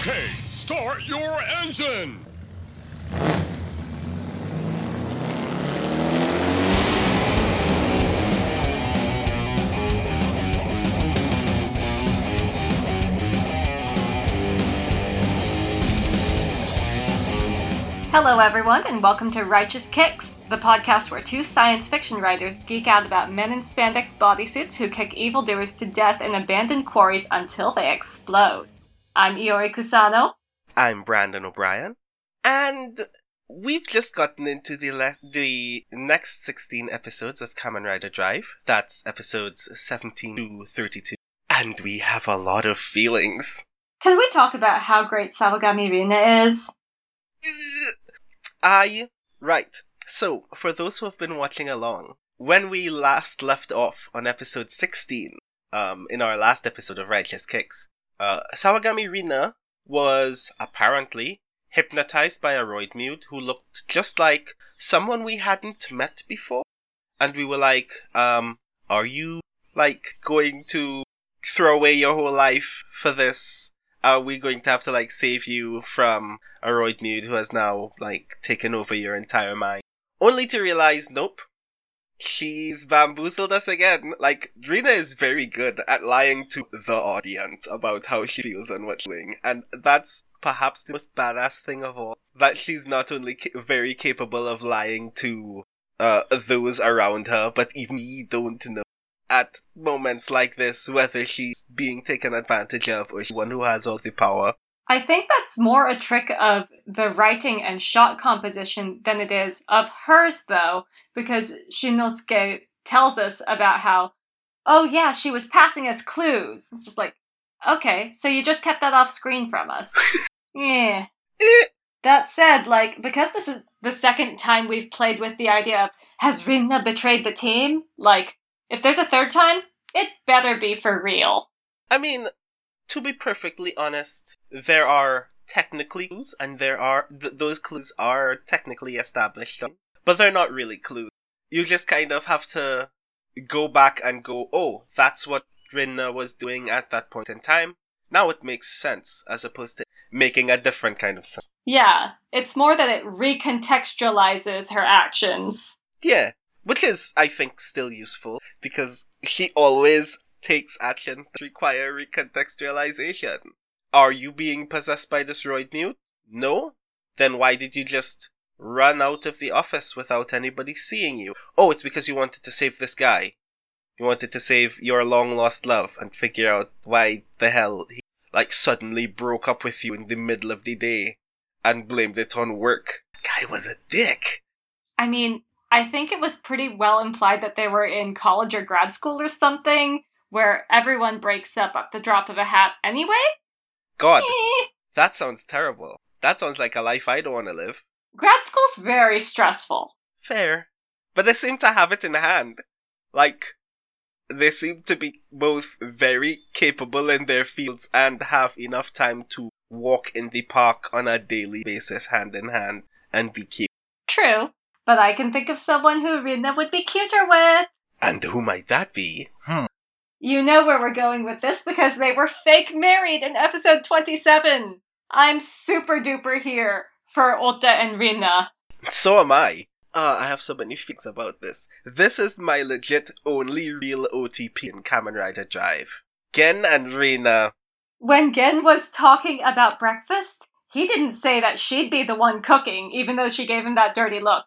Okay, start your engine! Hello, everyone, and welcome to Righteous Kicks, the podcast where two science fiction writers geek out about men in spandex bodysuits who kick evildoers to death in abandoned quarries until they explode. I'm Iori Kusano. I'm Brandon O'Brien, and we've just gotten into the le- the next 16 episodes of Kamen Rider Drive. That's episodes 17 to 32, and we have a lot of feelings. Can we talk about how great Sawagami Rina is? I right. So, for those who have been watching along, when we last left off on episode 16, um, in our last episode of Righteous Kicks, uh, Sawagami Rina was apparently hypnotized by a Roidmude who looked just like someone we hadn't met before. And we were like, um, are you, like, going to throw away your whole life for this? Are we going to have to, like, save you from a Roidmude who has now, like, taken over your entire mind? Only to realize, nope. She's bamboozled us again. Like, Rina is very good at lying to the audience about how she feels and what's doing. And that's perhaps the most badass thing of all. That she's not only ca- very capable of lying to uh, those around her, but even we don't know at moments like this whether she's being taken advantage of or she's one who has all the power. I think that's more a trick of the writing and shot composition than it is of hers, though, because Shinosuke tells us about how, oh yeah, she was passing us clues. It's just like, okay, so you just kept that off screen from us. yeah. Eh, That said, like, because this is the second time we've played with the idea of, has Rina betrayed the team? Like, if there's a third time, it better be for real. I mean, to be perfectly honest, there are technically clues, and there are th- those clues are technically established, but they're not really clues. You just kind of have to go back and go, oh, that's what Rinna was doing at that point in time. Now it makes sense, as opposed to making a different kind of sense. Yeah, it's more that it recontextualizes her actions. Yeah, which is, I think, still useful because she always takes actions that require recontextualization. Are you being possessed by this Roidmude? No? Then why did you just run out of the office without anybody seeing you? Oh, it's because you wanted to save this guy. You wanted to save your long lost love and figure out why the hell he, like, suddenly broke up with you in the middle of the day and blamed it on work. Guy was a dick. I mean, I think it was pretty well implied that they were in college or grad school or something, where everyone breaks up at the drop of a hat anyway? God, Eh. that sounds terrible. That sounds like a life I don't want to live. Grad school's very stressful. Fair. But they seem to have it in hand. Like, they seem to be both very capable in their fields and have enough time to walk in the park on a daily basis hand in hand and be cute. True, but I can think of someone who Rina would be cuter with. And who might that be? Hmm. You know where we're going with this because they were fake married in episode 27. I'm super duper here for Ota and Rina. So am I. Uh, I have so many feelings about this. This is my legit only real OTP in Kamen Rider Drive. Gen and Rina. When Gen was talking about breakfast, he didn't say that she'd be the one cooking, even though she gave him that dirty look.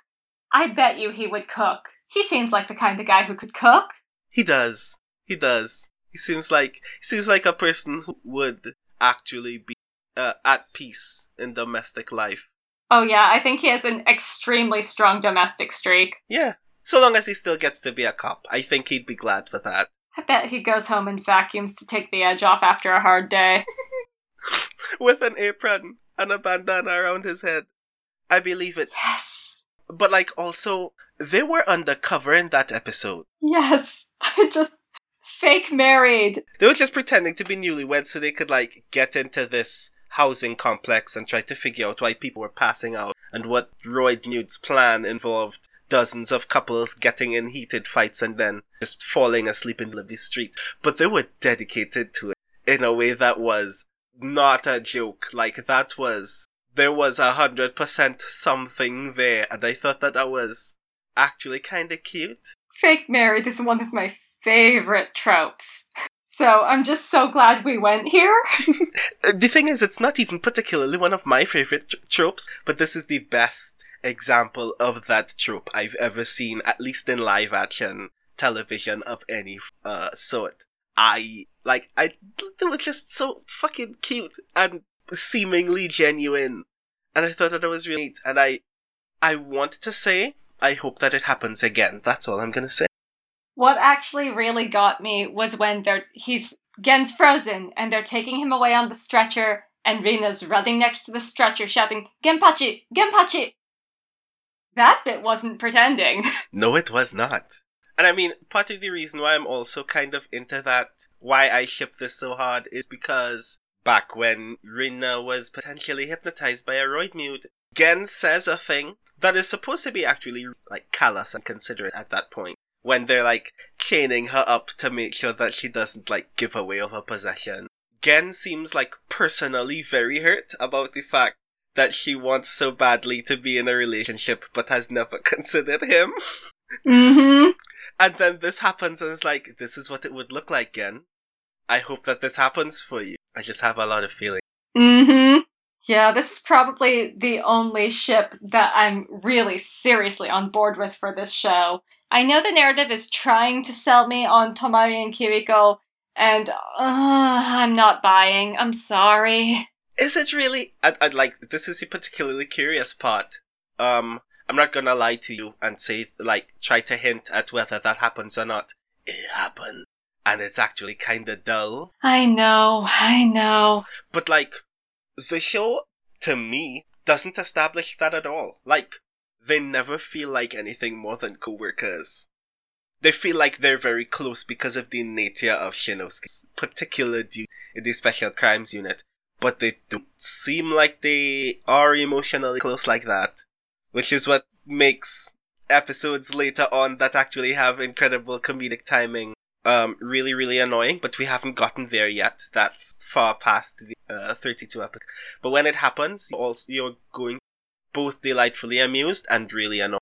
I bet you he would cook. He seems like the kind of guy who could cook. He does. He does. He seems like he seems like a person who would actually be uh, at peace in domestic life. Oh yeah, I think he has an extremely strong domestic streak. Yeah. So long as he still gets to be a cop, I think he'd be glad for that. I bet he goes home and vacuums to take the edge off after a hard day. With an apron and a bandana around his head. I believe it. Yes. But like also, they were undercover in that episode. Yes. I just fake married. They were just pretending to be newlyweds so they could like get into this housing complex and try to figure out why people were passing out and what Roidmude's plan involved dozens of couples getting in heated fights and then just falling asleep in the the street. But they were dedicated to it in a way that was not a joke. Like that was there was a hundred percent something there, and I thought that that was actually kind of cute. Fake married is one of my favorite tropes. So I'm just so glad we went here. Uh, the thing is, it's not even particularly one of my favorite tr- tropes, but this is the best example of that trope I've ever seen, at least in live action television of any uh, sort. I like I they were just so fucking cute and seemingly genuine, and I thought that it was really neat. And I I want to say I hope that it happens again. That's all I'm gonna say. What actually really got me was when they're he's Gen's frozen and they're taking him away on the stretcher and Rina's running next to the stretcher shouting, Genpachi! Genpachi! That bit wasn't pretending. No, it was not. And I mean, part of the reason why I'm also kind of into that, why I ship this so hard, is because back when Rina was potentially hypnotized by a Roidmude, Gen says a thing that is supposed to be actually like callous and considerate at that point. When they're like chaining her up to make sure that she doesn't like give away of her possession. Gen seems like personally very hurt about the fact that she wants so badly to be in a relationship but has never considered him. mm-hmm. And then this happens and it's like, this is what it would look like, Gen. I hope that this happens for you. I just have a lot of feeling. Mm-hmm. Yeah, this is probably the only ship that I'm really seriously on board with for this show. I know the narrative is trying to sell me on Tomari and Kiriko, and uh, I'm not buying. I'm sorry. Is it really? I'd, I'd like, this is a particularly curious part. Um, I'm not gonna lie to you and say, like, try to hint at whether that happens or not. It happens. And it's actually kinda dull. I know, I know. But like, the show, to me, doesn't establish that at all. Like, they never feel like anything more than co-workers. They feel like they're very close because of the nature of Shinosuke's particular duty in the Special Crimes Unit, but they don't seem like they are emotionally close like that, which is what makes episodes later on that actually have incredible comedic timing um really really annoying but we haven't gotten there yet that's far past the uh, 32 episodes but when it happens you also you're going both delightfully amused and really annoyed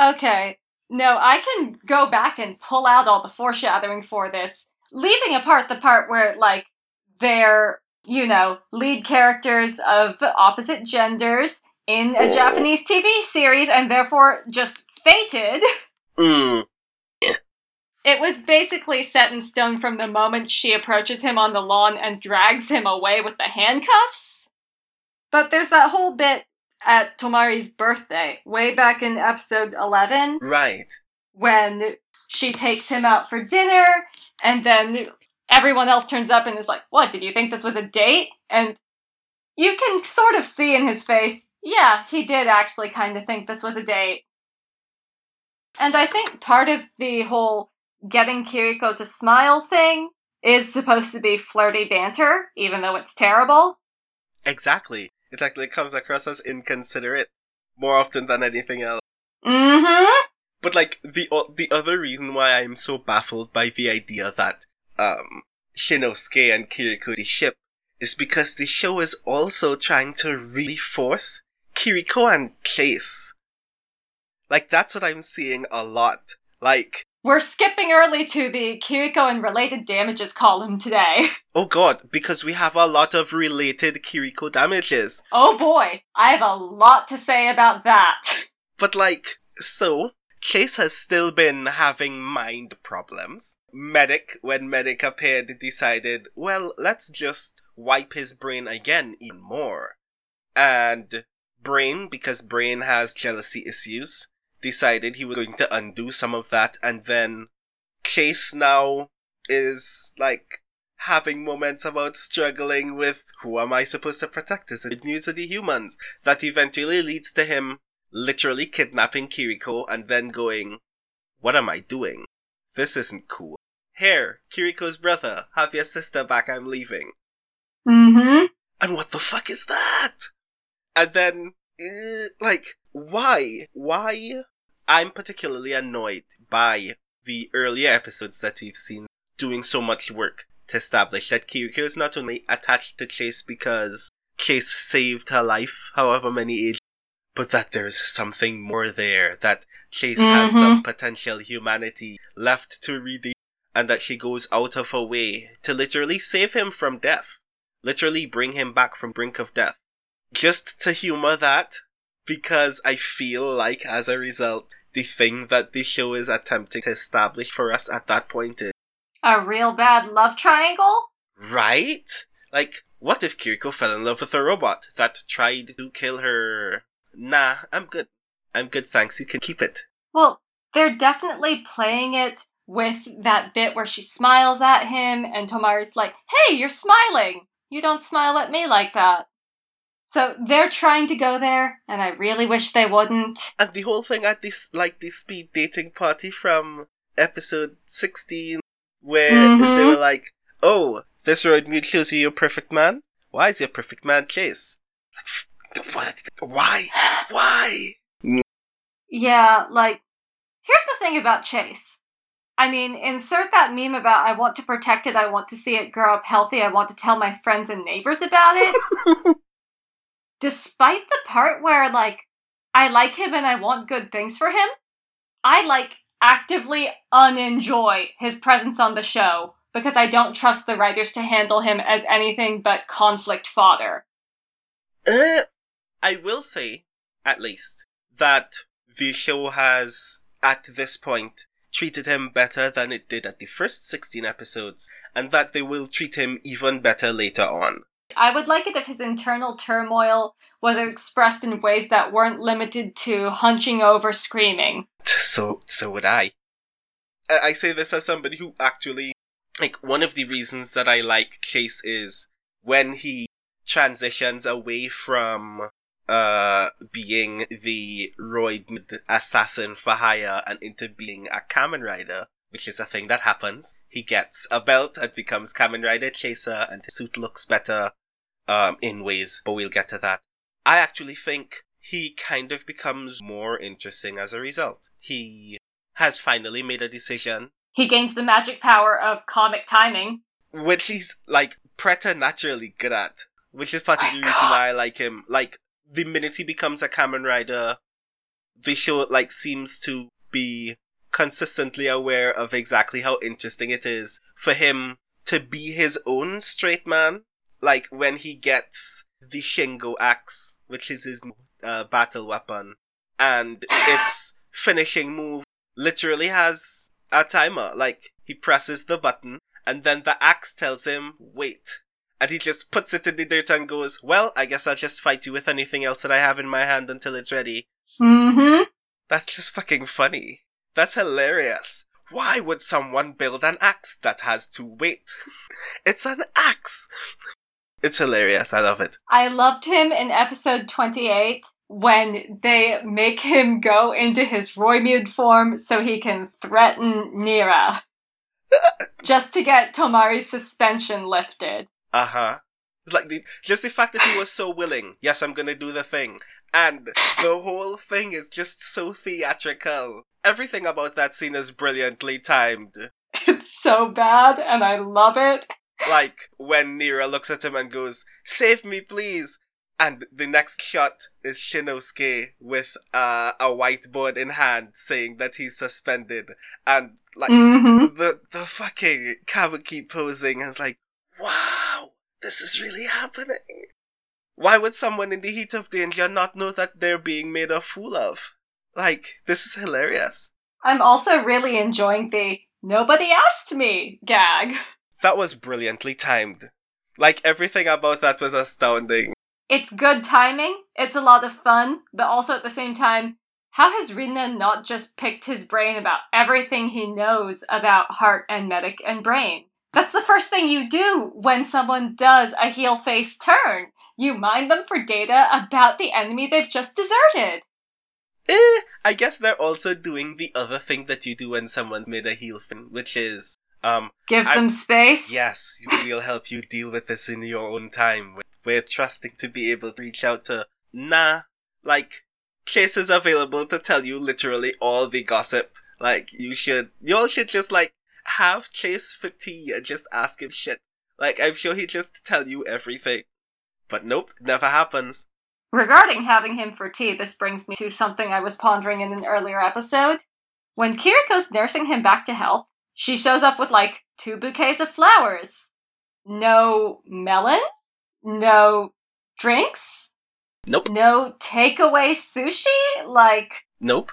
Okay. No, I can go back and pull out all the foreshadowing for this, leaving apart the part where, like, they're, you know, lead characters of opposite genders in a Japanese TV series and therefore just fated. mm, It was basically set in stone from the moment she approaches him on the lawn and drags him away with the handcuffs. But there's that whole bit at Tomari's birthday, way back in episode 11, right when she takes him out for dinner, and then everyone else turns up and is like, What, did you think this was a date? And you can sort of see in his face, yeah, he did actually kind of think this was a date. And I think part of the whole getting Kiriko to smile thing is supposed to be flirty banter, even though it's terrible. exactly it actually comes across as inconsiderate more often than anything else Mm-hmm. But like the o- the other reason why I'm so baffled by the idea that um Shinosuke and Kiriko the ship is because the show is also trying to really force Kiriko and Chase. Like that's what I'm seeing a lot. Like We're skipping early to the Kiriko and related damages column today. oh god, because we have a lot of related Kiriko damages. Oh boy, I have a lot to say about that. But like, so, Chase has still been having mind problems. Medic, when Medic appeared, decided, well, let's just wipe his brain again even more. And Brain, because Brain has jealousy issues, decided he was going to undo some of that, and then Chase now is like having moments about struggling with who am I supposed to protect? Is it news to the humans? That eventually leads to him literally kidnapping Kiriko and then going, What am I doing? This isn't cool. Here, Kiriko's brother, have your sister back, I'm leaving. Mm-hmm. And what the fuck is that? And then, uh, like, why? Why? I'm particularly annoyed by the earlier episodes that we've seen doing so much work to establish that Kiriko is not only attached to Chase because Chase saved her life however many ages, but that there's something more there, that Chase has Mhm. some potential humanity left to redeem, and that she goes out of her way to literally save him from death. Literally bring him back from brink of death. Just to humor that, because I feel like as a result, the thing that the show is attempting to establish for us at that point is A real bad love triangle? right? Like, what if Kiriko fell in love with a robot that tried to kill her? Nah, I'm good. I'm good, thanks. You can keep it. Well, they're definitely playing it with that bit where she smiles at him and Tomari's like, hey, you're smiling. You don't smile at me like that. So they're trying to go there, and I really wish they wouldn't. And the whole thing at this, like, the speed dating party from episode 16, where Mhm. they were like, oh, this Roidmude shows you your perfect man? Why is your perfect man Chase? Like, what? Why? Why? Yeah, like, here's the thing about Chase. I mean, insert that meme about I want to protect it, I want to see it grow up healthy, I want to tell my friends and neighbors about it. Despite the part where, like, I like him and I want good things for him, I, like, actively unenjoy his presence on the show because I don't trust the writers to handle him as anything but conflict fodder. Uh, I will say, at least, that the show has, at this point, treated him better than it did at the first 16 episodes, and that they will treat him even better later on. I would like it if his internal turmoil was expressed in ways that weren't limited to hunching over screaming. So, so would I. I say this as somebody who actually, like, one of the reasons that I like Chase is when he transitions away from, uh, being the roid assassin for hire and into being a Kamen Rider, which is a thing that happens. He gets a belt and becomes Kamen Rider Chaser and his suit looks better, um, in ways, but we'll get to that. I actually think he kind of becomes more interesting as a result. He has finally made a decision, He gains the magic power of comic timing. which he's like preternaturally good at, which is part of the reason why I like him. Like the minute he becomes a Kamen Rider, the show like seems to be consistently aware of exactly how interesting it is for him to be his own straight man. Like when he gets the Shingou axe, which is his uh, battle weapon, and its finishing move literally has a timer. Like he presses the button, and then the axe tells him, "Wait." And he just puts it in the dirt and goes, Well, I guess I'll just fight you with anything else that I have in my hand until it's ready. Mm-hmm. That's just fucking funny. That's hilarious. Why would someone build an axe that has to wait? it's an axe! It's hilarious. I love it. I loved him in episode 28 when they make him go into his Roidmude form so he can threaten Nira. just to get Tomari's suspension lifted. Uh huh. It's like the, just the fact that he was so willing. Yes, I'm gonna do the thing. And the whole thing is just so theatrical. Everything about that scene is brilliantly timed. It's so bad and I love it. Like when Nira looks at him and goes, "Save me, please." And the next shot is Shinosuke with uh, a whiteboard in hand saying that he's suspended. And like Mm-hmm. the the fucking Kabuki posing is like, wow, this is really happening. Why would someone in the heat of danger not know that they're being made a fool of? Like, this is hilarious. I'm also really enjoying the nobody asked me gag. That was brilliantly timed. Like, everything about that was astounding. It's good timing, it's a lot of fun, but also at the same time, how has Rina not just picked his brain about everything he knows about heart and medic and brain? That's the first thing you do when someone does a heel face turn. You mine them for data about the enemy they've just deserted. Eh, I guess they're also doing the other thing that you do when someone's made a heel fin, which is, um, Give I'm- them space. yes, we'll help you deal with this in your own time. We're trusting to be able to reach out to, nah, like, Chase is available to tell you literally all the gossip. Like, you should, you all should just, like, have Chase for tea and just ask him shit. Like, I'm sure he'd just tell you everything. But nope, never happens. Regarding having him for tea, this brings me to something I was pondering in an earlier episode. When Kiriko's nursing him back to health, she shows up with like two bouquets of flowers. No melon? No drinks? Nope. No takeaway sushi? Like, Nope.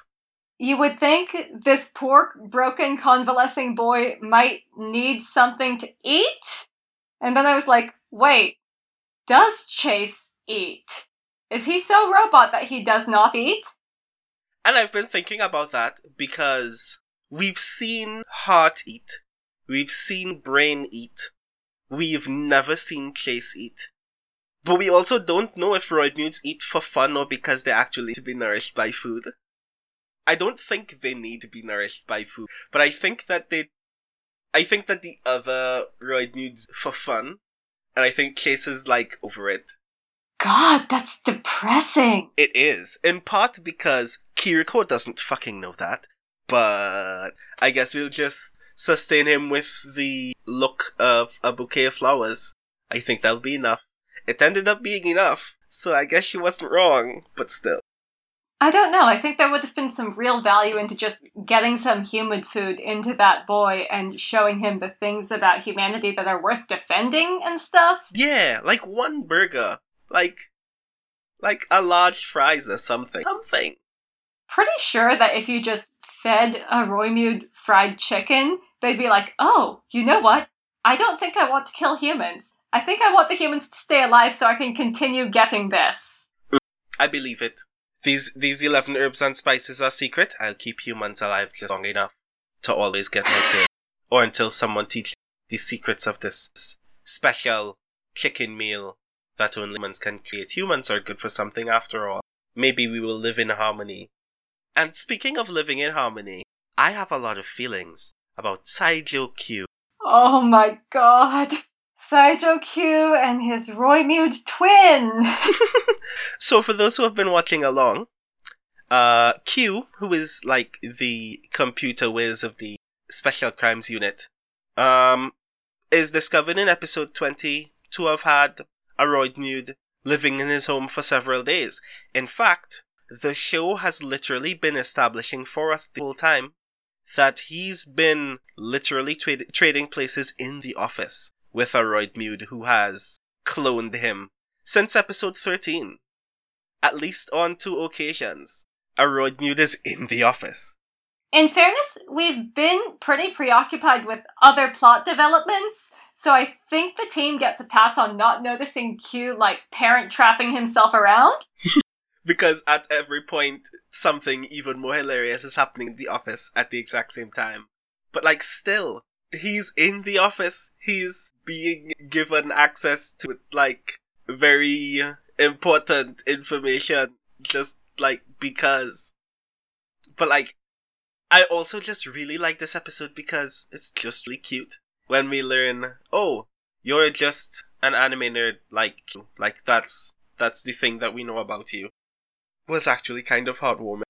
you would think this poor, broken, convalescing boy might need something to eat? And then I was like, wait, does Chase eat? Is he so robot that he does not eat? And I've been thinking about that because we've seen Heart eat. We've seen Brain eat. We've never seen Chase eat. But we also don't know if Roidmudes eat for fun or because they're actually to be nourished by food. I don't think they need to be nourished by food, but I think that they, I think that the other Roidmudes for fun, and I think Chase is like over it. God, that's depressing. It is, in part because Kiriko doesn't fucking know that, but I guess we'll just sustain him with the look of a bouquet of flowers. I think that'll be enough. It ended up being enough, so I guess she wasn't wrong, but still. I don't know. I think there would have been some real value into just getting some human food into that boy and showing him the things about humanity that are worth defending and stuff. Yeah, like one burger. Like, like a large fries or something. Something. Pretty sure that if you just fed a Roidmude fried chicken, they'd be like, oh, you know what? I don't think I want to kill humans. I think I want the humans to stay alive so I can continue getting this. I believe it. These these eleven herbs and spices are secret. I'll keep humans alive just long enough to always get my kill, or until someone teaches the secrets of this special chicken meal that only humans can create. Humans are good for something after all. Maybe we will live in harmony. And speaking of living in harmony, I have a lot of feelings about Saijo Q. Oh my god. Saijo Q and his Roidmude twin. so for those who have been watching along, uh, Q, who is like the computer whiz of the Special Crimes Unit, um, is discovered in episode 20 to have had a Roidmude living in his home for several days. In fact, the show has literally been establishing for us the whole time that he's been literally tra- trading places in the office with a Roidmude who has cloned him since episode 13. At least on two occasions, a Roidmude is in the office. In fairness, we've been pretty preoccupied with other plot developments, so I think the team gets a pass on not noticing Q like parent trapping himself around. Because at every point, something even more hilarious is happening in the office at the exact same time. But like, still, he's in the office. He's being given access to like very important information just like because. But like, I also just really like this episode because it's just really cute when we learn, oh, you're just an anime nerd like like that's that's the thing that we know about you. Was actually kind of heartwarming.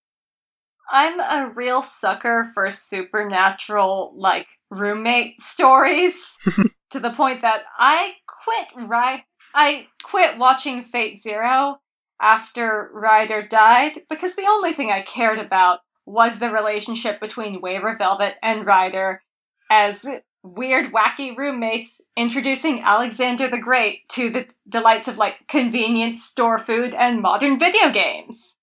I'm a real sucker for supernatural, like, roommate stories to the point that I quit right I quit watching Fate Zero after Rider died because the only thing I cared about was the relationship between Waver Velvet and Rider as weird, wacky roommates introducing Alexander the Great to the delights of like convenience store food and modern video games.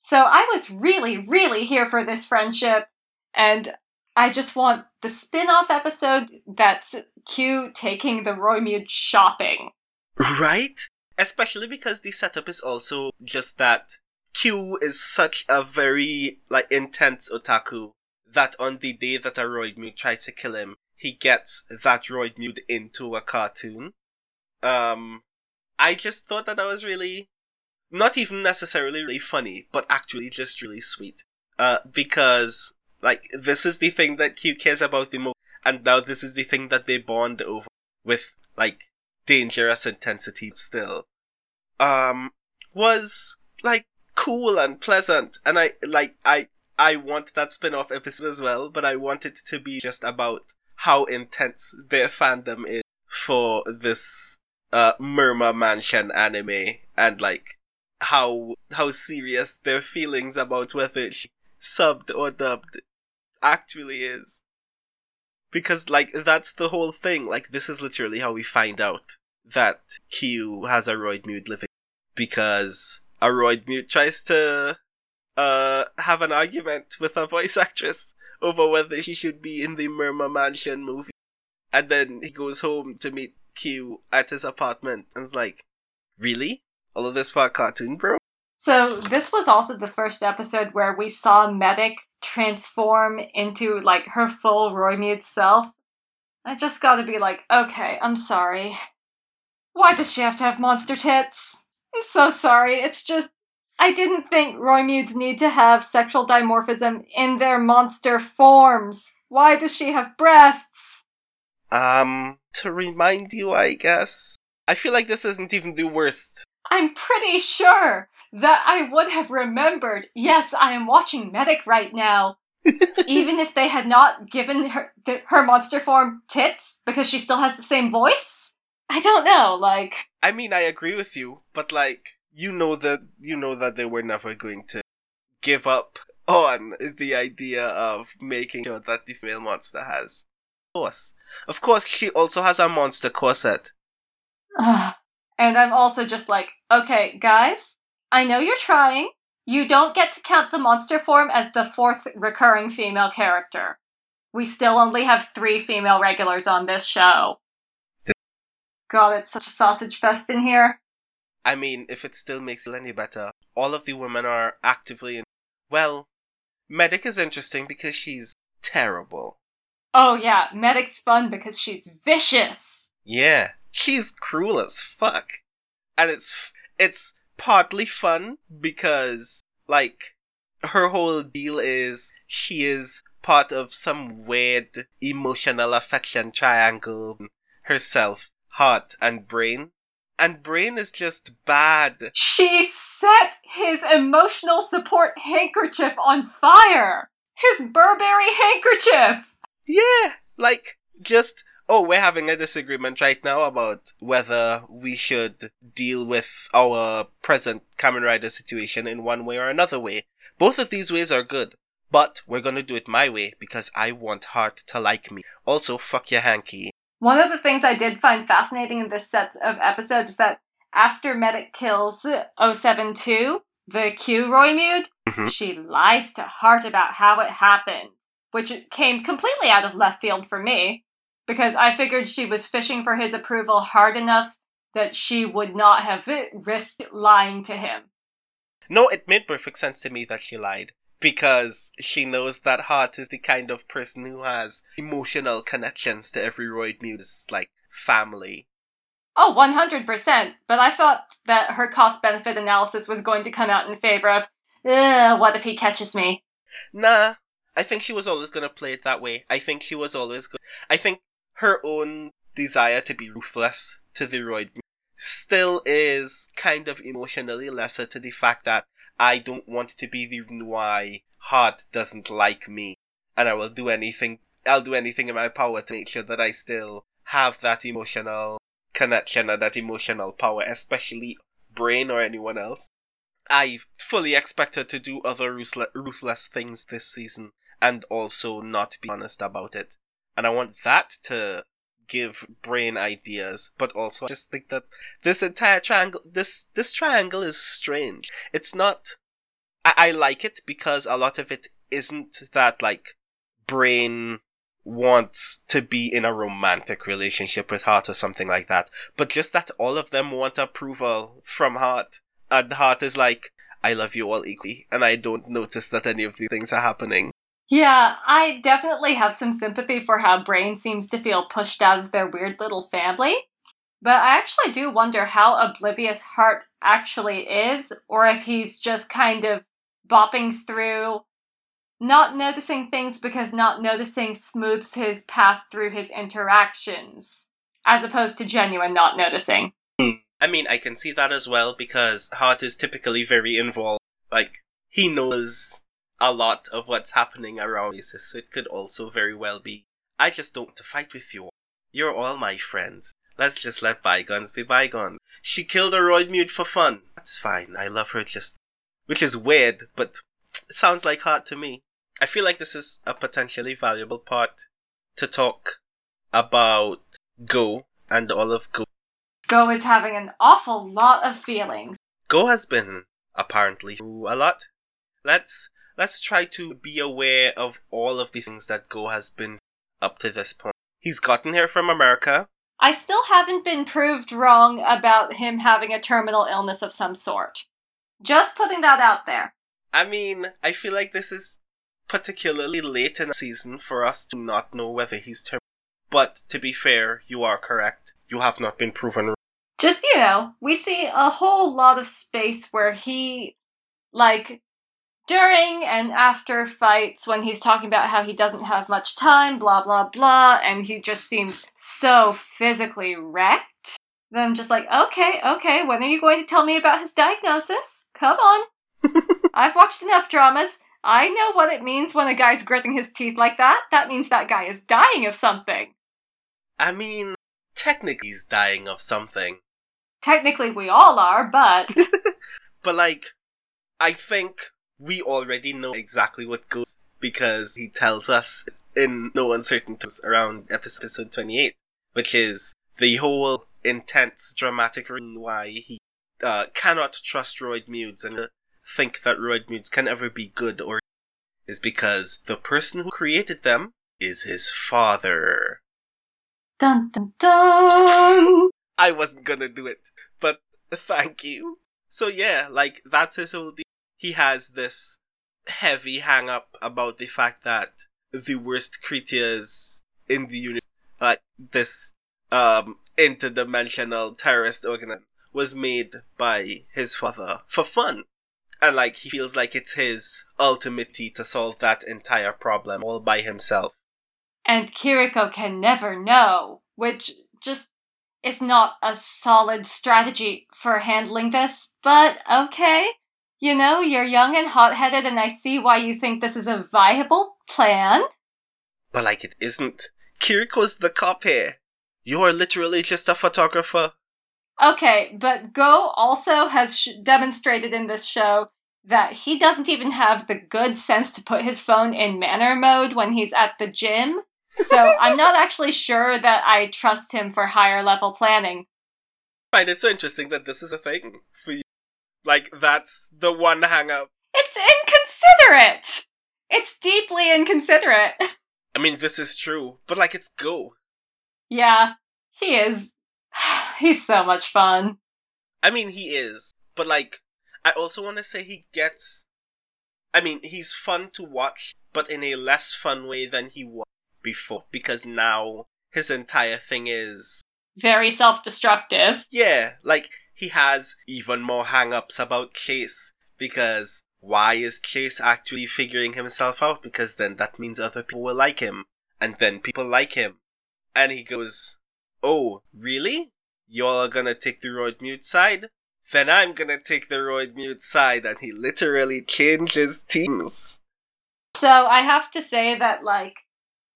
So I was really, really here for this friendship, and I just want the spin off episode that's Q taking the Roidmude shopping. Right? Especially because the setup is also just that Q is such a very like intense otaku that on the day that a Roidmude tries to kill him, he gets that Roidmude into a cartoon. Um I just thought that that was really not even necessarily really funny, but actually just really sweet. Uh because like this is the thing that Q cares about the most and now this is the thing that they bond over with like dangerous intensity still um was like cool and pleasant and i like i i want that spin-off episode as well but i want it to be just about how intense their fandom is for this uh Murma Mansion anime and like how how serious their feelings about whether she subbed or dubbed actually is. Because like that's the whole thing. Like this is literally how we find out that Kyu has a Roidmude living because a Roidmude tries to uh have an argument with a voice actress over whether she should be in the Murma Mansion movie. And then he goes home to meet Q at his apartment and is like, Really? All of this for a cartoon, bro? So this was also the first episode where we saw Medic transform into like her full Roidmude self. I just gotta be like, okay, I'm sorry. Why does she have to have monster tits? I'm so sorry. It's just I didn't think Roidmudes need to have sexual dimorphism in their monster forms. Why does she have breasts? Um, to remind you, I guess. I feel like this isn't even the worst. I'm pretty sure that I would have remembered. Yes, I am watching Medic right now. even if they had not given her the, her monster form tits because she still has the same voice. I don't know, like I mean, I agree with you, but like you know that you know that they were never going to give up on the idea of making sure that the female monster has Of course. Of course, she also has a monster corset. and I'm also just like, okay, guys, I know you're trying. You don't get to count the monster form as the fourth recurring female character. We still only have three female regulars on this show. God, it's such a sausage fest in here. I mean, if it still makes it any better, all of the women are actively in. Well, Medic is interesting because she's terrible. Oh, yeah, Medic's fun because she's vicious. Yeah, she's cruel as fuck. And it's it's partly fun because like her whole deal is she is part of some weird emotional affection triangle herself, heart and brain. And brain is just bad. She set his emotional support handkerchief on fire. His Burberry handkerchief. Yeah, like just oh, we're having a disagreement right now about whether we should deal with our present Kamen Rider situation in one way or another way. Both of these ways are good, but we're gonna do it my way because I want Heart to like me. Also, fuck your hanky. One of the things I did find fascinating in this set of episodes is that after Medic kills 072, the Q Roidmude, mm-hmm. she lies to Heart about how it happened, which came completely out of left field for me because I figured she was fishing for his approval hard enough that she would not have risked lying to him. No, it made perfect sense to me that she lied because she knows that Heart is the kind of person who has emotional connections to every Roidmude's like family. Oh, 100%. But I thought that her cost benefit analysis was going to come out in favor of, what if he catches me? Nah, I think she was always going to play it that way. I think she was always go- I think her own desire to be ruthless to the still is kind of emotionally lesser to the fact that I don't want to be the reason why Heart doesn't like me. And I will do anything, I'll do anything in my power to make sure that I still have that emotional connection and that emotional power, especially Brain or anyone else. I fully expect her to do other ruthless things this season and also not be honest about it and I want that to give brain ideas, but also I just think that this entire triangle, this this triangle is strange. It's not. I, I like it because a lot of it isn't that like brain wants to be in a romantic relationship with Heart or something like that, but just that all of them want approval from Heart, and Heart is like, I love you all equally, and I don't notice that any of these things are happening. Yeah, I definitely have some sympathy for how Brain seems to feel pushed out of their weird little family. But I actually do wonder how oblivious Heart actually is, or if he's just kind of bopping through, not noticing things because not noticing smooths his path through his interactions, as opposed to genuine not noticing. Hmm. I mean, I can see that as well because Heart is typically very involved. Like, he knows a lot of what's happening around us. So it could also very well be I just don't want to fight with you. You're all my friends. Let's just let bygones be bygones. She killed a Roidmude for fun. That's fine. I love her just. Which is weird, but sounds like heart to me. I feel like this is a potentially valuable part to talk about Go and all of Go. Go is having an awful lot of feelings. Go has been apparently through a lot. Let's let's try to be aware of all of the things that Go has been up to this point. He's gotten here from America. I still haven't been proved wrong about him having a terminal illness of some sort. Just putting that out there. I mean, I feel like this is particularly late in the season for us to not know whether he's terminal. But to be fair, you are correct. You have not been proven wrong. Just, you know, we see a whole lot of space where he, like, during and after fights when he's talking about how he doesn't have much time, blah, blah, blah, and he just seems so physically wrecked. Then I'm just like, okay, okay, when are you going to tell me about his diagnosis? Come on. I've watched enough dramas. I know what it means when a guy's gritting his teeth like that. That means that guy is dying of something. I mean, technically he's dying of something. Technically, we all are, but. But like, I think we already know exactly what goes because he tells us in no uncertain terms around episode 28, which is the whole intense dramatic reason why he uh, cannot trust Mudes and think that Mudes can ever be good or is because the person who created them is his father. dun dun dun! I wasn't gonna do it, but thank you. So yeah, like that's his whole deal. He has this heavy hang up about the fact that the worst creatures in the universe, like this um interdimensional terrorist organism, was made by his father for fun. And like he feels like it's his ultimate to solve that entire problem all by himself. And Kiriko can never know, which just is not a solid strategy for handling this, but okay. You know, you're young and hot headed, and I see why you think this is a viable plan. But like it isn't. Kiriko's the cop here. You're literally just a photographer. Okay, but Go also has sh- demonstrated in this show that he doesn't even have the good sense to put his phone in manner mode when he's at the gym. So I'm not actually sure that I trust him for higher level planning. I find it so interesting that this is a thing for you. Like that's the one hang up. It's inconsiderate! It's deeply inconsiderate. I mean, this is true, but like it's go. Yeah, he is. He's so much fun. I mean, he is, but like, I also want to say he gets. I mean, he's fun to watch, but in a less fun way than he was before, because now his entire thing is. Very self destructive. Yeah, like, he has even more hang ups about Chase, because why is Chase actually figuring himself out? Because then that means other people will like him, and then people like him. And he goes, Oh, really? Y'all are gonna take the Roidmude side? Then I'm gonna take the Roidmude side, and he literally changes teams. So I have to say that, like,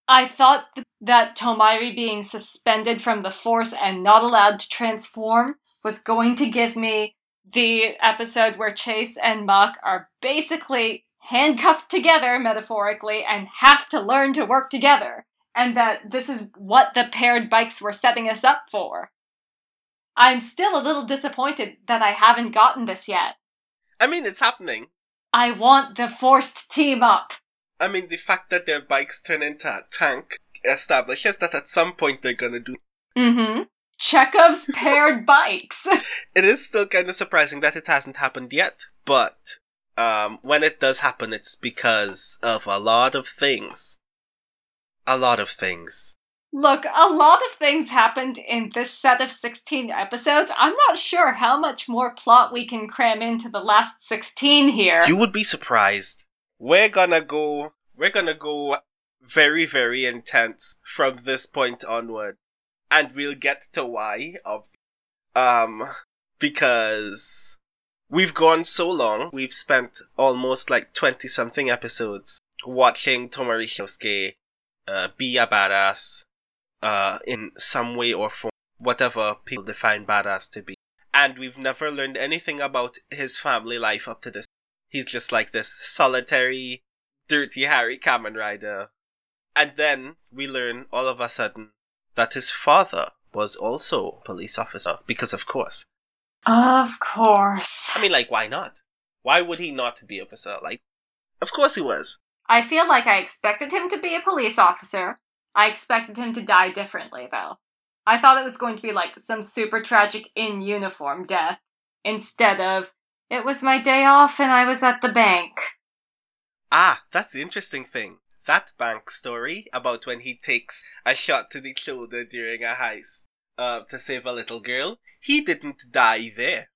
I thought th- that Tomari being suspended from the Force and not allowed to transform was going to give me the episode where Chase and Mach are basically handcuffed together, metaphorically, and have to learn to work together. And that this is what the paired bikes were setting us up for. I'm still a little disappointed that I haven't gotten this yet. I mean, it's happening. I want the forced team up. I mean, the fact that their bikes turn into a tank establishes that at some point they're gonna do. Mm-hmm. Chekhov's paired bikes. It is still kind of surprising that it hasn't happened yet, but um, when it does happen, it's because of a lot of things. A lot of things. Look, a lot of things happened in this set of 16 episodes. I'm not sure how much more plot we can cram into the last 16 here. You would be surprised. We're gonna go. We're gonna go very, very intense from this point onward, and we'll get to why. Of um, because we've gone so long. We've spent almost like twenty something episodes watching Tomari Shinosuke uh, be a badass uh, in some way or form, whatever people define badass to be. And we've never learned anything about his family life up to this. He's just like this solitary, dirty Harry Kamen Rider. And then we learn all of a sudden that his father was also a police officer, because of course. Of course. I mean, like, why not? Why would he not be a officer? Like, of course he was. I feel like I expected him to be a police officer. I expected him to die differently, though. I thought it was going to be like some super tragic in uniform death, instead of, it was my day off and I was at the bank. Ah, that's the interesting thing. That bank story about when he takes a shot to the shoulder during a heist uh, to save a little girl, he didn't die there.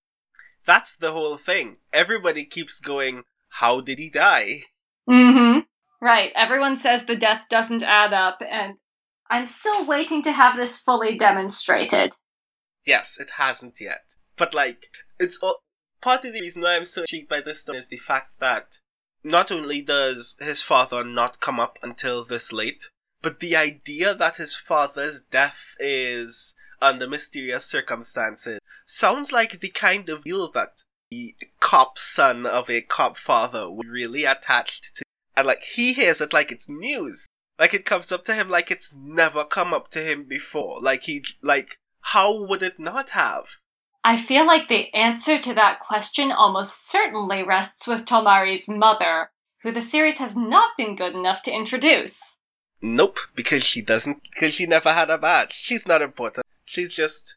That's the whole thing. Everybody keeps going, how did he die? Mm-hmm. Right. Everyone says the death doesn't add up, and I'm still waiting to have this fully demonstrated. Yes, it hasn't yet. But like, it's all, part of the reason why I'm so intrigued by this story is the fact that not only does his father not come up until this late, but the idea that his father's death is under mysterious circumstances sounds like the kind of deal that the cop son of a cop father would really attached to. And like he hears it like it's news. Like it comes up to him like it's never come up to him before. Like he like how would it not have? I feel like the answer to that question almost certainly rests with Tomari's mother, who the series has not been good enough to introduce. Nope, because she doesn't because she never had a badge. She's not important. She's just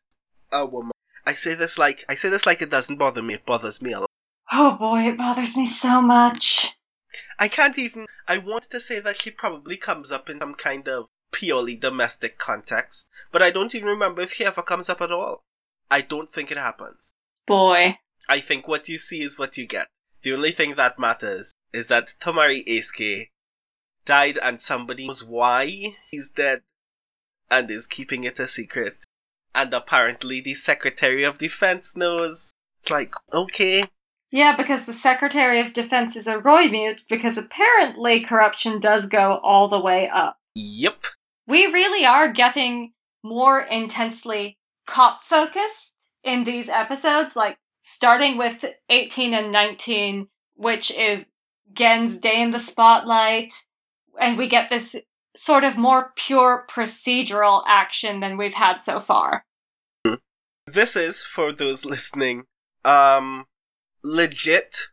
a woman. I say this like I say this like it doesn't bother me. It bothers me a lot. Oh boy, it bothers me so much. I can't even. I want to say that she probably comes up in some kind of purely domestic context, but I don't even remember if she ever comes up at all. I don't think it happens. Boy. I think what you see is what you get. The only thing that matters is that Tomari Eisuke died and somebody knows why he's dead and is keeping it a secret. And apparently the Secretary of Defense knows. It's like, okay. Yeah, because the Secretary of Defense is a Roidmude, because apparently corruption does go all the way up. Yep. We really are getting more intensely cop focused in these episodes, like starting with 18 and 19, which is Gen's day in the spotlight, and we get this sort of more pure procedural action than we've had so far. This is, for those listening, um, legit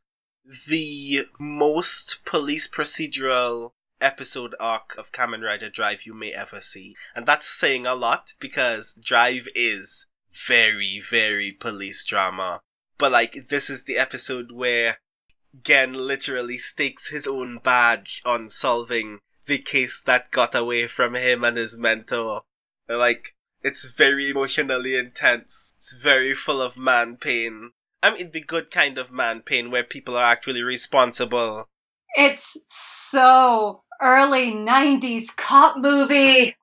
the most police procedural episode arc of Kamen Rider Drive you may ever see. And that's saying a lot because Drive is very, very police drama. But like, this is the episode where Gen literally stakes his own badge on solving the case that got away from him and his mentor. Like, it's very emotionally intense. It's very full of man pain. I mean, the good kind of man pain where people are actually responsible. It's so early 90s cop movie.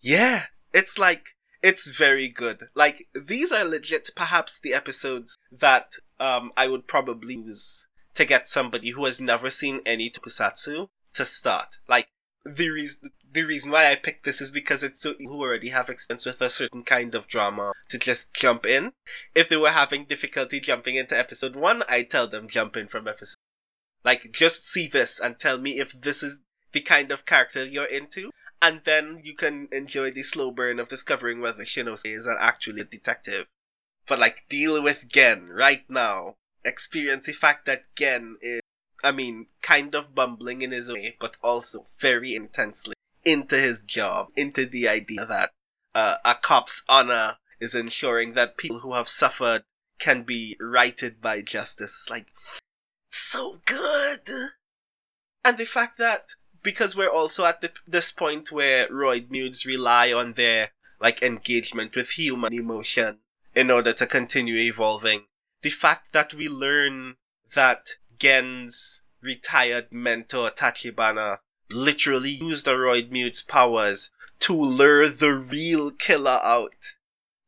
Yeah, it's like, it's very good. Like, these are legit perhaps the episodes that um, I would probably use to get somebody who has never seen any tokusatsu to start. Like, the reason the reason why I picked this is because it's so who already have experience with a certain kind of drama to just jump in. If they were having difficulty jumping into episode one, I tell them jump in from episode. Like just see this and tell me if this is the kind of character you're into, and then you can enjoy the slow burn of discovering whether Shinose is actually a detective. But like deal with Gen right now. Experience the fact that Gen is I mean, kind of bumbling in his way, but also very intensely into his job, into the idea that uh, a cop's honor is ensuring that people who have suffered can be righted by justice. Like, so good! And the fact that, because we're also at the, this point where Roidmudes rely on their, like, engagement with human emotion in order to continue evolving, the fact that we learn that Gen's retired mentor Tachibana literally used the Roidmude's powers to lure the real killer out.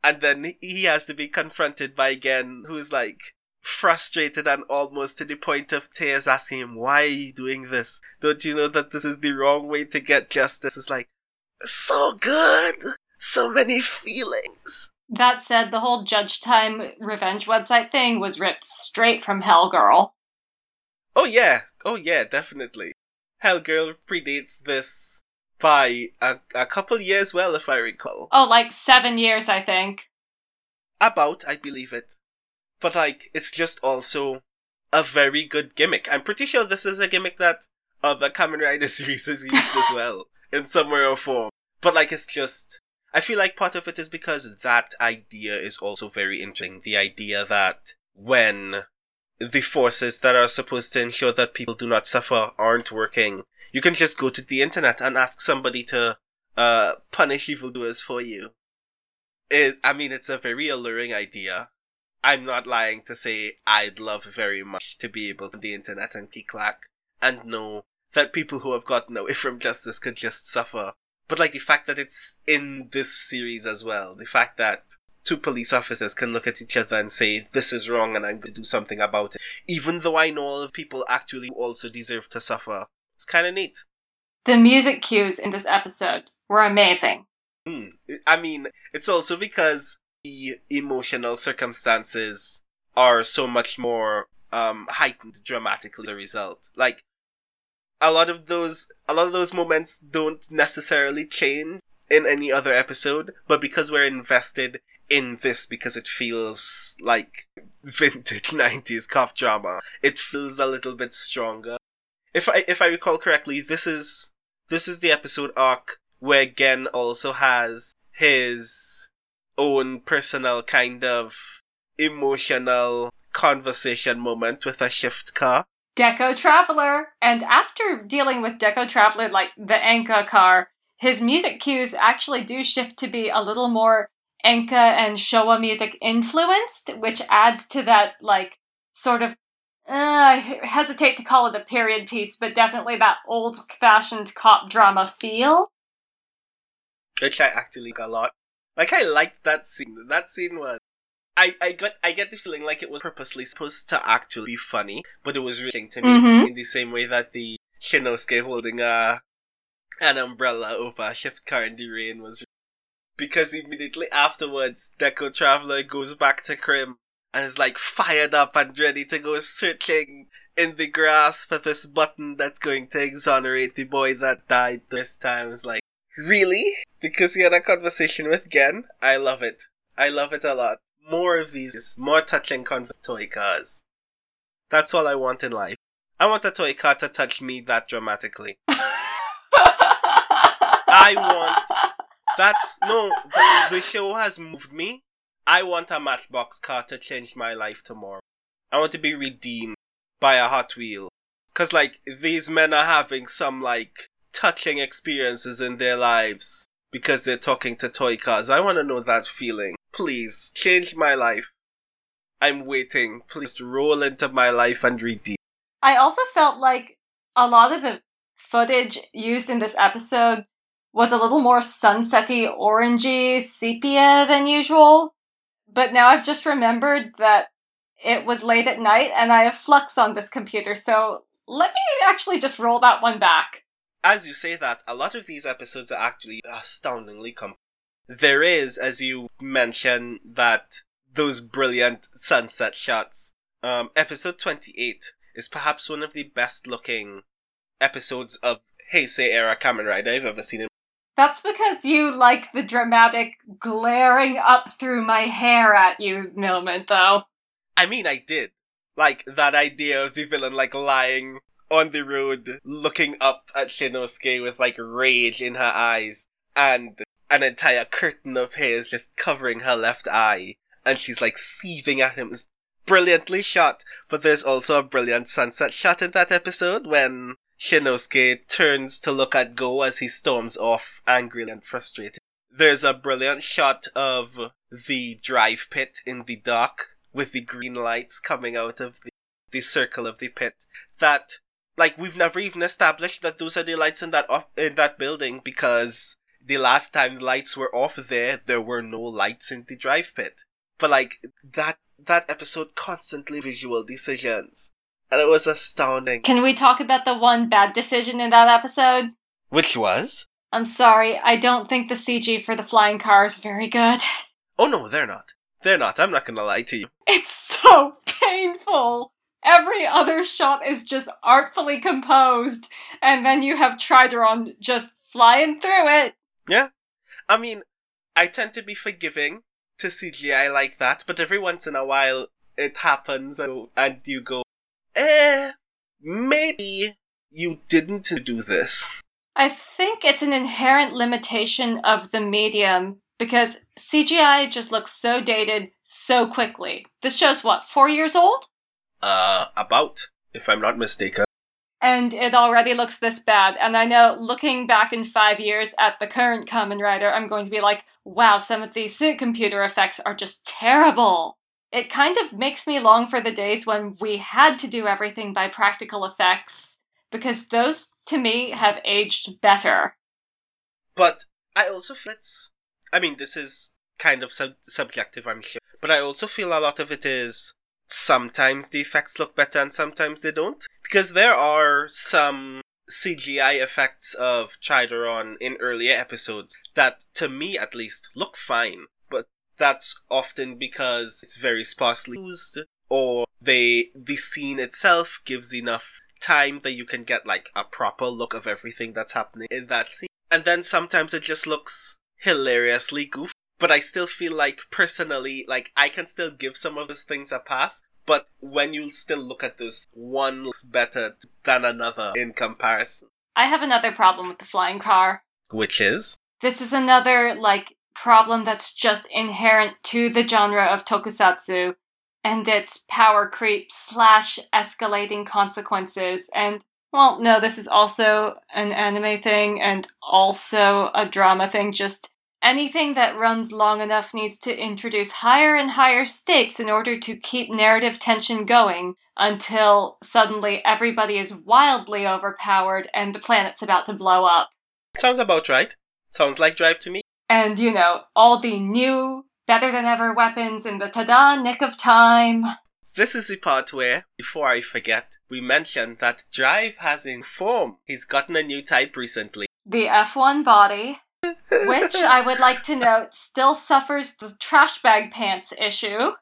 And then he has to be confronted by Gen, who's like, frustrated and almost to the point of tears asking him, Why are you doing this? Don't you know that this is the wrong way to get justice? It's like, so good! So many feelings! That said, the whole Judge Time revenge website thing was ripped straight from Hell Girl. Oh yeah, oh yeah, definitely. Hell Girl predates this by a, a couple years well, if I recall. Oh, like seven years, I think. About, I believe it. But like, it's just also a very good gimmick. I'm pretty sure this is a gimmick that other Kamen Rider series has used as well, in some way or form. But like, it's just, I feel like part of it is because that idea is also very interesting. The idea that when the forces that are supposed to ensure that people do not suffer aren't working, you can just go to the internet and ask somebody to uh, punish evildoers for you. It, I mean, it's a very alluring idea. I'm not lying to say I'd love very much to be able to the internet and click clack and know that people who have gotten away from justice could just suffer. But like the fact that it's in this series as well, the fact that two police officers can look at each other and say, this is wrong and I'm going to do something about it. Even though I know all of people actually also deserve to suffer. It's kind of neat. The music cues in this episode were amazing. Mm. I mean, it's also because the emotional circumstances are so much more um, heightened dramatically as a result. Like, a lot of those, a lot of those moments don't necessarily change in any other episode, but because we're invested in this because it feels like vintage 90s cop drama. It feels a little bit stronger. If I if I recall correctly, this is this is the episode arc where Gen also has his own personal kind of emotional conversation moment with a shift car. Deco Traveler. And after dealing with Deco Traveler, like the Enka car, his music cues actually do shift to be a little more Enka and Showa music influenced, which adds to that like sort of uh, I hesitate to call it a period piece, but definitely that old fashioned cop drama feel. Which I actually like a lot. Like I liked that scene. That scene was I, I got I get the feeling like it was purposely supposed to actually be funny, but it was reaching to me Mhm. in the same way that the Shinosuke holding a an umbrella over a shift car in the rain was because immediately afterwards Deco Traveler goes back to Krim and is like fired up and ready to go searching in the grass for this button that's going to exonerate the boy that died this time. It's like, really? Because he had a conversation with Gen? I love it. I love it a lot. More of these, more touching toy cars. That's all I want in life. I want a toy car to touch me that dramatically. I want that's no. The, the show has moved me. I want a Matchbox car to change my life tomorrow. I want to be redeemed by a Hot Wheel. Cause like these men are having some like touching experiences in their lives because they're talking to toy cars. I want to know that feeling. Please change my life. I'm waiting. Please roll into my life and redeem. I also felt like a lot of the footage used in this episode was a little more sunsetty, orangey, sepia than usual. But now I've just remembered that it was late at night and I have flux on this computer, so let me actually just roll that one back. As you say that, a lot of these episodes are actually astoundingly complete. There is, as you mentioned, that those brilliant sunset shots. Um, episode 28 is perhaps one of the best looking episodes of Heisei era Kamen Rider I've ever seen in That's because you like the dramatic glaring up through my hair at you moment, though. I mean, I did. Like, that idea of the villain, like, lying on the road, looking up at Shinosuke with, like, rage in her eyes, and an entire curtain of hairs just covering her left eye, and she's, like, seething at him. It's brilliantly shot, but there's also a brilliant sunset shot in that episode when Shinosuke turns to look at Go as he storms off, angry and frustrated. There's a brilliant shot of the drive pit in the dock with the green lights coming out of the, the circle of the pit. That, like, we've never even established that those are the lights in that off, in that building because the last time the lights were off there, there were no lights in the drive pit. But like that that episode constantly visual decisions. And it was astounding. Can we talk about the one bad decision in that episode? Which was? I'm sorry, I don't think the CG for the flying car is very good. Oh no, they're not. They're not. I'm not gonna lie to you. It's so painful. Every other shot is just artfully composed, and then you have Tridoron just flying through it. Yeah. I mean, I tend to be forgiving to CGI like that, but every once in a while it happens and, and you go, eh, maybe you didn't do this. I think it's an inherent limitation of the medium because CGI just looks so dated so quickly. This show's what, four years old? Uh, about, if I'm not mistaken. And it already looks this bad. And I know looking back in five years at the current Kamen Rider, I'm going to be like, wow, some of these computer effects are just terrible. It kind of makes me long for the days when we had to do everything by practical effects, because those, to me, have aged better. But I also feel it's. I mean, this is kind of sub- subjective, I'm sure. But I also feel a lot of it is sometimes the effects look better and sometimes they don't. Because there are some CGI effects of Tridoron in earlier episodes that, to me at least, look fine. But that's often because it's very sparsely used, or they the scene itself gives enough time that you can get like a proper look of everything that's happening in that scene. And then sometimes it just looks hilariously goofy. But I still feel like personally, like I can still give some of these things a pass. But when you still look at this, one looks better than another in comparison. I have another problem with the flying car. Which is? This is another, like, problem that's just inherent to the genre of tokusatsu and its power creep slash escalating consequences. And, well, no, this is also an anime thing and also a drama thing, just anything that runs long enough needs to introduce higher and higher stakes in order to keep narrative tension going until suddenly everybody is wildly overpowered and the planet's about to blow up. Sounds about right. Sounds like Drive to me. And, you know, all the new, better than ever weapons in the tada nick of time. This is the part where, before I forget, we mentioned that Drive has informed he's gotten a new type recently. The F1 body, which I would like to note still suffers the trash bag pants issue.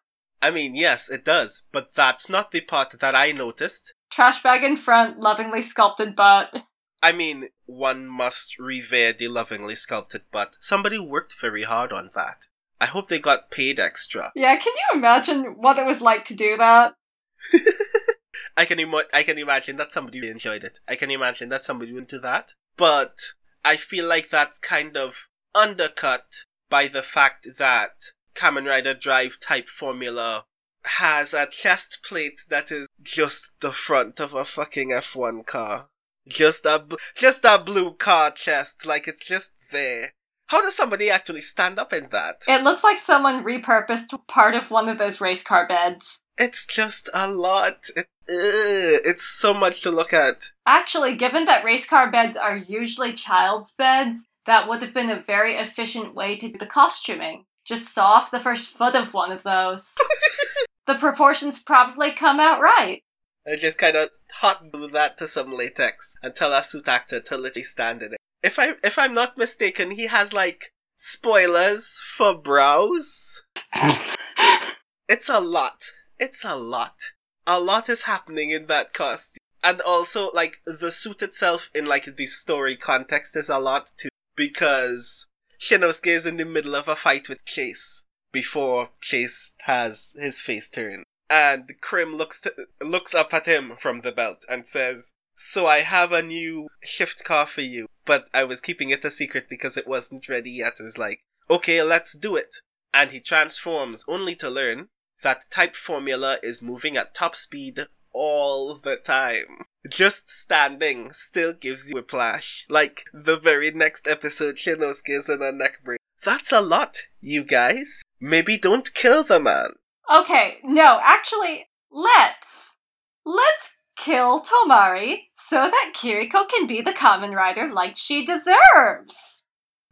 I mean, yes, it does, but that's not the part that I noticed. Trash bag in front, lovingly sculpted butt. I mean, one must revere the lovingly sculpted butt. Somebody worked very hard on that. I hope they got paid extra. Yeah, can you imagine what it was like to do that? I can emo- I can imagine that somebody enjoyed it. I can imagine that somebody went to that. But I feel like that's kind of undercut by the fact that Kamen Rider Drive type formula has a chest plate that is just the front of a fucking F1 car. Just a bl- just a blue car chest, like it's just there. How does somebody actually stand up in that? It looks like someone repurposed part of one of those race car beds. It's just a lot. It, ugh, it's so much to look at. Actually, given that race car beds are usually child's beds, that would have been a very efficient way to do the costuming. Just saw off the first foot of one of those. the proportions probably come out right. I just kind of hot glue that to some latex and tell our suit actor to literally stand in it. If I if I'm not mistaken, he has like spoilers for brows. it's a lot. It's a lot. A lot is happening in that costume. And also, like, the suit itself in, like, the story context is a lot too. Because Shinosuke is in the middle of a fight with Chase before Chase has his face turned. And Krim looks looks up at him from the belt and says, "So I have a new shift car for you, but I was keeping it a secret because it wasn't ready yet." And Is like, "Okay, let's do it." And he transforms only to learn that type formula is moving at top speed all the time. Just standing still gives you a whiplash. Like the very next episode, Shinosuke is in a neck break. That's a lot, you guys. Maybe don't kill the man. Okay, no, actually, let's. Let's kill Tomari so that Kiriko can be the Kamen Rider like she deserves.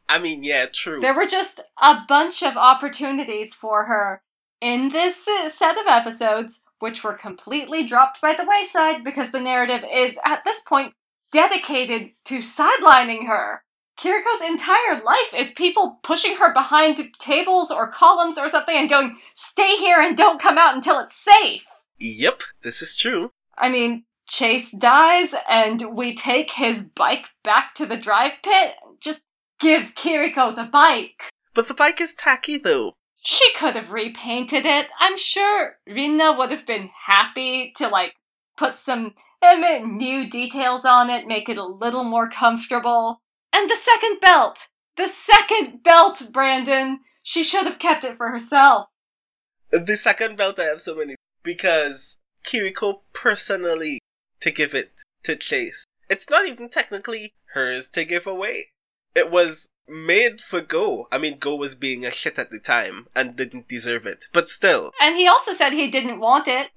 I mean, yeah, true. There were just a bunch of opportunities for her in this set of episodes, which were completely dropped by the wayside because the narrative is, at this point, dedicated to sidelining her. Kiriko's entire life is people pushing her behind tables or columns or something and going, stay here and don't come out until it's safe. Yep, this is true. I mean, Chase dies and we take his bike back to the drive pit. Just give Kiriko the bike. But the bike is tacky though. She could have repainted it. I'm sure Rina would have been happy to like put some new details on it, make it a little more comfortable. And the second belt! The second belt, Brandon! She should have kept it for herself. The second belt I have so many because Kiriko personally to give it to Chase. It's not even technically hers to give away. It was made for Go. I mean, Go was being a shit at the time and didn't deserve it, but still. And he also said he didn't want it.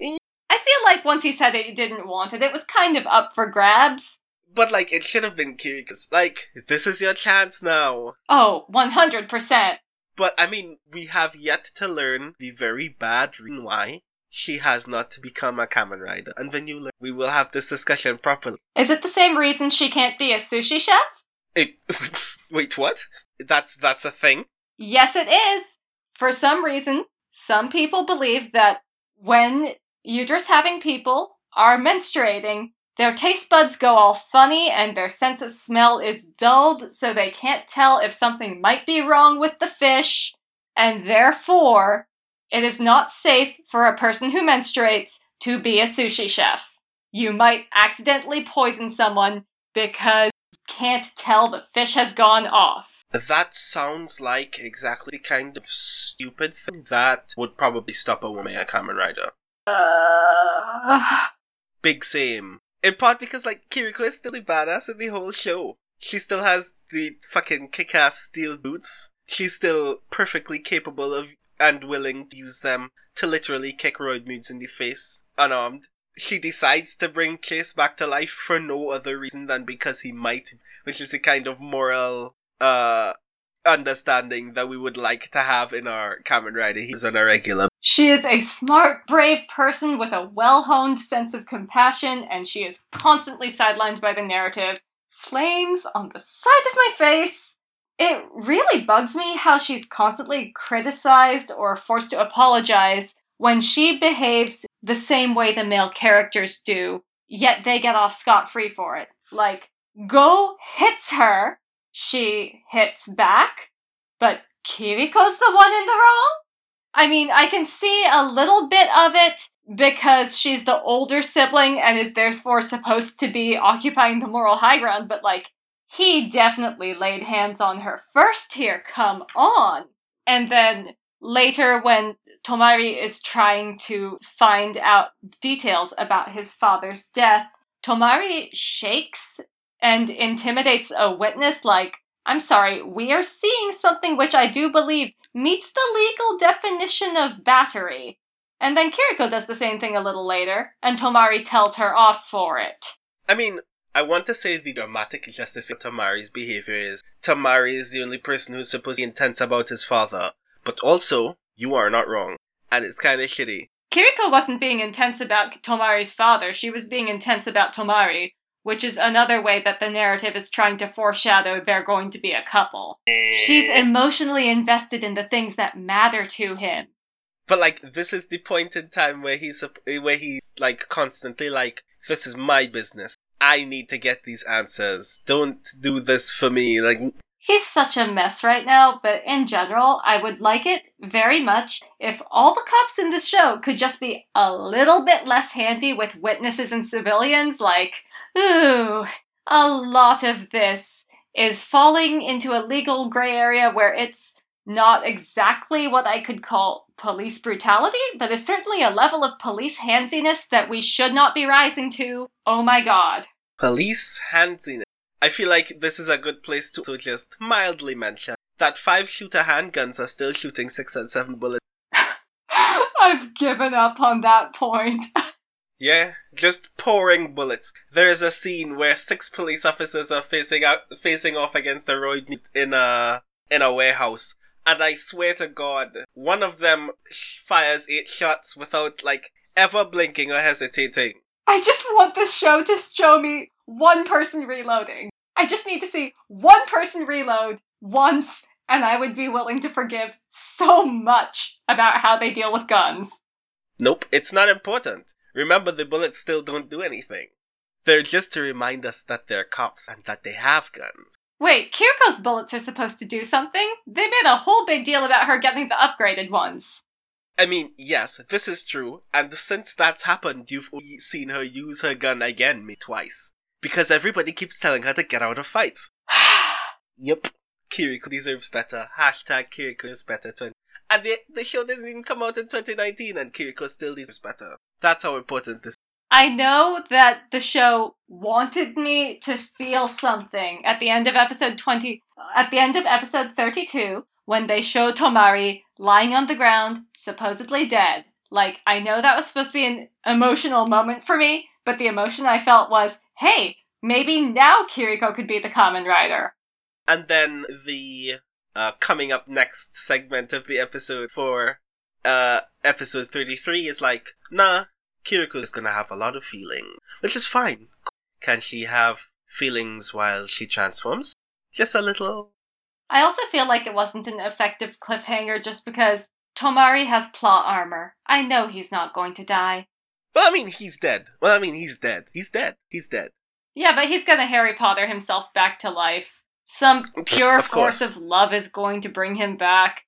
I feel like once he said he didn't want it, it was kind of up for grabs. But like, it should have been Kiriko's. Like, this is your chance now. Oh, 100%. But I mean, we have yet to learn the very bad reason why she has not become a Kamen Rider. And when you learn, we will have this discussion properly. Is it the same reason she can't be a sushi chef? It, wait, what? That's that's a thing? Yes, it is. For some reason, some people believe that when uterus having people are menstruating, their taste buds go all funny and their sense of smell is dulled, so they can't tell if something might be wrong with the fish, and therefore, it is not safe for a person who menstruates to be a sushi chef. You might accidentally poison someone because can't tell the fish has gone off. That sounds like exactly the kind of stupid thing that would probably stop a woman a Kamen Rider. Uh... Big same. In part because like Kiriko is still a badass in the whole show. She still has the fucking kick-ass steel boots. She's still perfectly capable of and willing to use them to literally kick Roidmudes in the face, unarmed. She decides to bring Chase back to life for no other reason than because he might, which is the kind of moral, uh, understanding that we would like to have in our Kamen Rider. He's on a regular. She is a smart, brave person with a well honed sense of compassion, and she is constantly sidelined by the narrative. Flames on the side of my face! It really bugs me how she's constantly criticized or forced to apologize when she behaves the same way the male characters do, yet they get off scot free for it. Like, Go hits her, she hits back, but Kiriko's the one in the wrong? I mean, I can see a little bit of it because she's the older sibling and is therefore supposed to be occupying the moral high ground, but like, he definitely laid hands on her first here, come on. And then later, when Tomari is trying to find out details about his father's death, Tomari shakes and intimidates a witness like, I'm sorry, we are seeing something which I do believe meets the legal definition of battery. And then Kiriko does the same thing a little later, and Tomari tells her off for it. I mean, I want to say the dramatic justification of Tomari's behavior is Tomari is the only person who's supposed to be intense about his father, but also, you are not wrong. And it's kind of shitty. Kiriko wasn't being intense about Tomari's father, she was being intense about Tomari, which is another way that the narrative is trying to foreshadow they're going to be a couple. She's emotionally invested in the things that matter to him. But like, this is the point in time where he's where he's like constantly like, "This is my business. I need to get these answers. Don't do this for me." Like, He's such a mess right now, but in general, I would like it very much if all the cops in this show could just be a little bit less handy with witnesses and civilians. Like, ooh, a lot of this is falling into a legal gray area where it's not exactly what I could call police brutality, but it's certainly a level of police handsiness that we should not be rising to. Oh my god. police handsiness. I feel like this is a good place to just mildly mention that five shooter handguns are still shooting six and seven bullets. I've given up on that point. Yeah, just pouring bullets. There is a scene where six police officers are facing out, facing off against a roid in a in a warehouse, and I swear to God, one of them fires eight shots without like ever blinking or hesitating. I just want this show to show me one person reloading. I just need to see one person reload once, and I would be willing to forgive so much about how they deal with guns. Nope, it's not important. Remember, the bullets still don't do anything. They're just to remind us that they're cops and that they have guns. Wait, Kiriko's bullets are supposed to do something? They made a whole big deal about her getting the upgraded ones. I mean, yes, this is true, and since that's happened, you've only seen her use her gun again me twice. Because everybody keeps telling her to get out of fights. Yep. Kiriko deserves better. Hashtag Kiriko deserves better. 20. And the, the show didn't even come out in 2019 and Kiriko still deserves better. That's how important this I know that the show wanted me to feel something at the end of episode 20, at the end of episode 32, when they show Tomari lying on the ground, supposedly dead. Like, I know that was supposed to be an emotional moment for me, but the emotion I felt was, hey, maybe now Kiriko could be the Kamen Rider. And then the uh, coming up next segment of the episode for uh, episode 33 is like, nah, Kiriko is gonna have a lot of feeling, which is fine. Can she have feelings while she transforms? Just a little. I also feel like it wasn't an effective cliffhanger just because Tomari has plot armor. I know he's not going to die. Well, I mean, he's dead. Well, I mean, he's dead. He's dead. He's dead. Yeah, but he's gonna Harry Potter himself back to life. Some pure Of force course. of love is going to bring him back.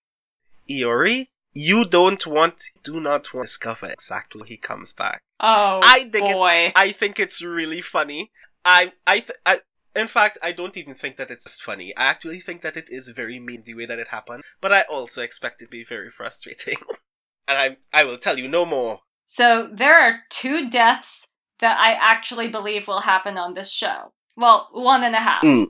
Iori, you don't want, do not want to discover exactly he comes back. Oh I think it- boy. I think it's really funny. I, I, th- I, in fact, I don't even think that it's funny. I actually think that it is very mean the way that it happened. But I also expect it to be very frustrating. and I, I will tell you no more. So there are two deaths that I actually believe will happen on this show. Well, one and a half. Mm.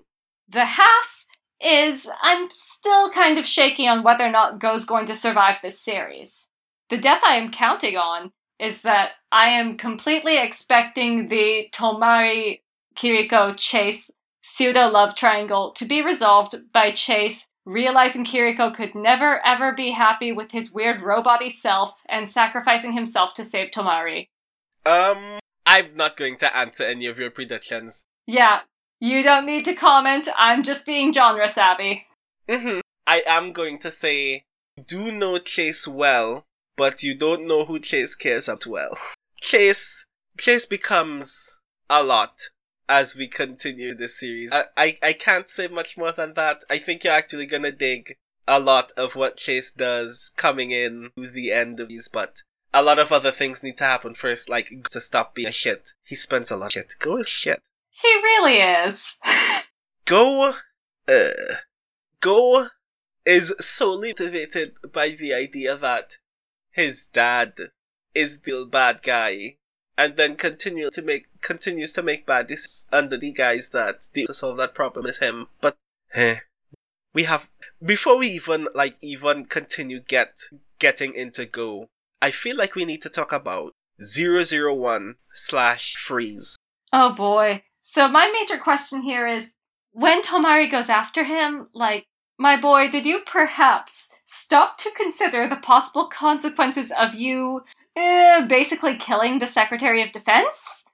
The half is I'm still kind of shaky on whether or not Go's going to survive this series. The death I am counting on is that I am completely expecting the Tomari Kiriko Chase pseudo love triangle to be resolved by Chase realizing Kiriko could never ever be happy with his weird roboty self and sacrificing himself to save Tomari. Um, I'm not going to answer any of your predictions. Yeah, you don't need to comment, I'm just being genre savvy. Mm-hmm. I am going to say, you do know Chase well, but you don't know who Chase cares up well. Chase, Chase becomes a lot as we continue this series. I, I, I can't say much more than that. I think you're actually gonna dig a lot of what Chase does coming in to the end of these, but a lot of other things need to happen first, like to stop being a shit. He spends a lot of shit. Go is shit. He really is. Go, uh, Go is solely motivated by the idea that his dad is the bad guy, and then continue to make continues to make bad decisions under the guise that the to solve that problem is him. But eh, we have before we even like even continue get getting into Go. I feel like we need to talk about 001 slash freeze. Oh boy. So my major question here is when Tomari goes after him, like, my boy, did you perhaps stop to consider the possible consequences of you basically killing the Secretary of Defense?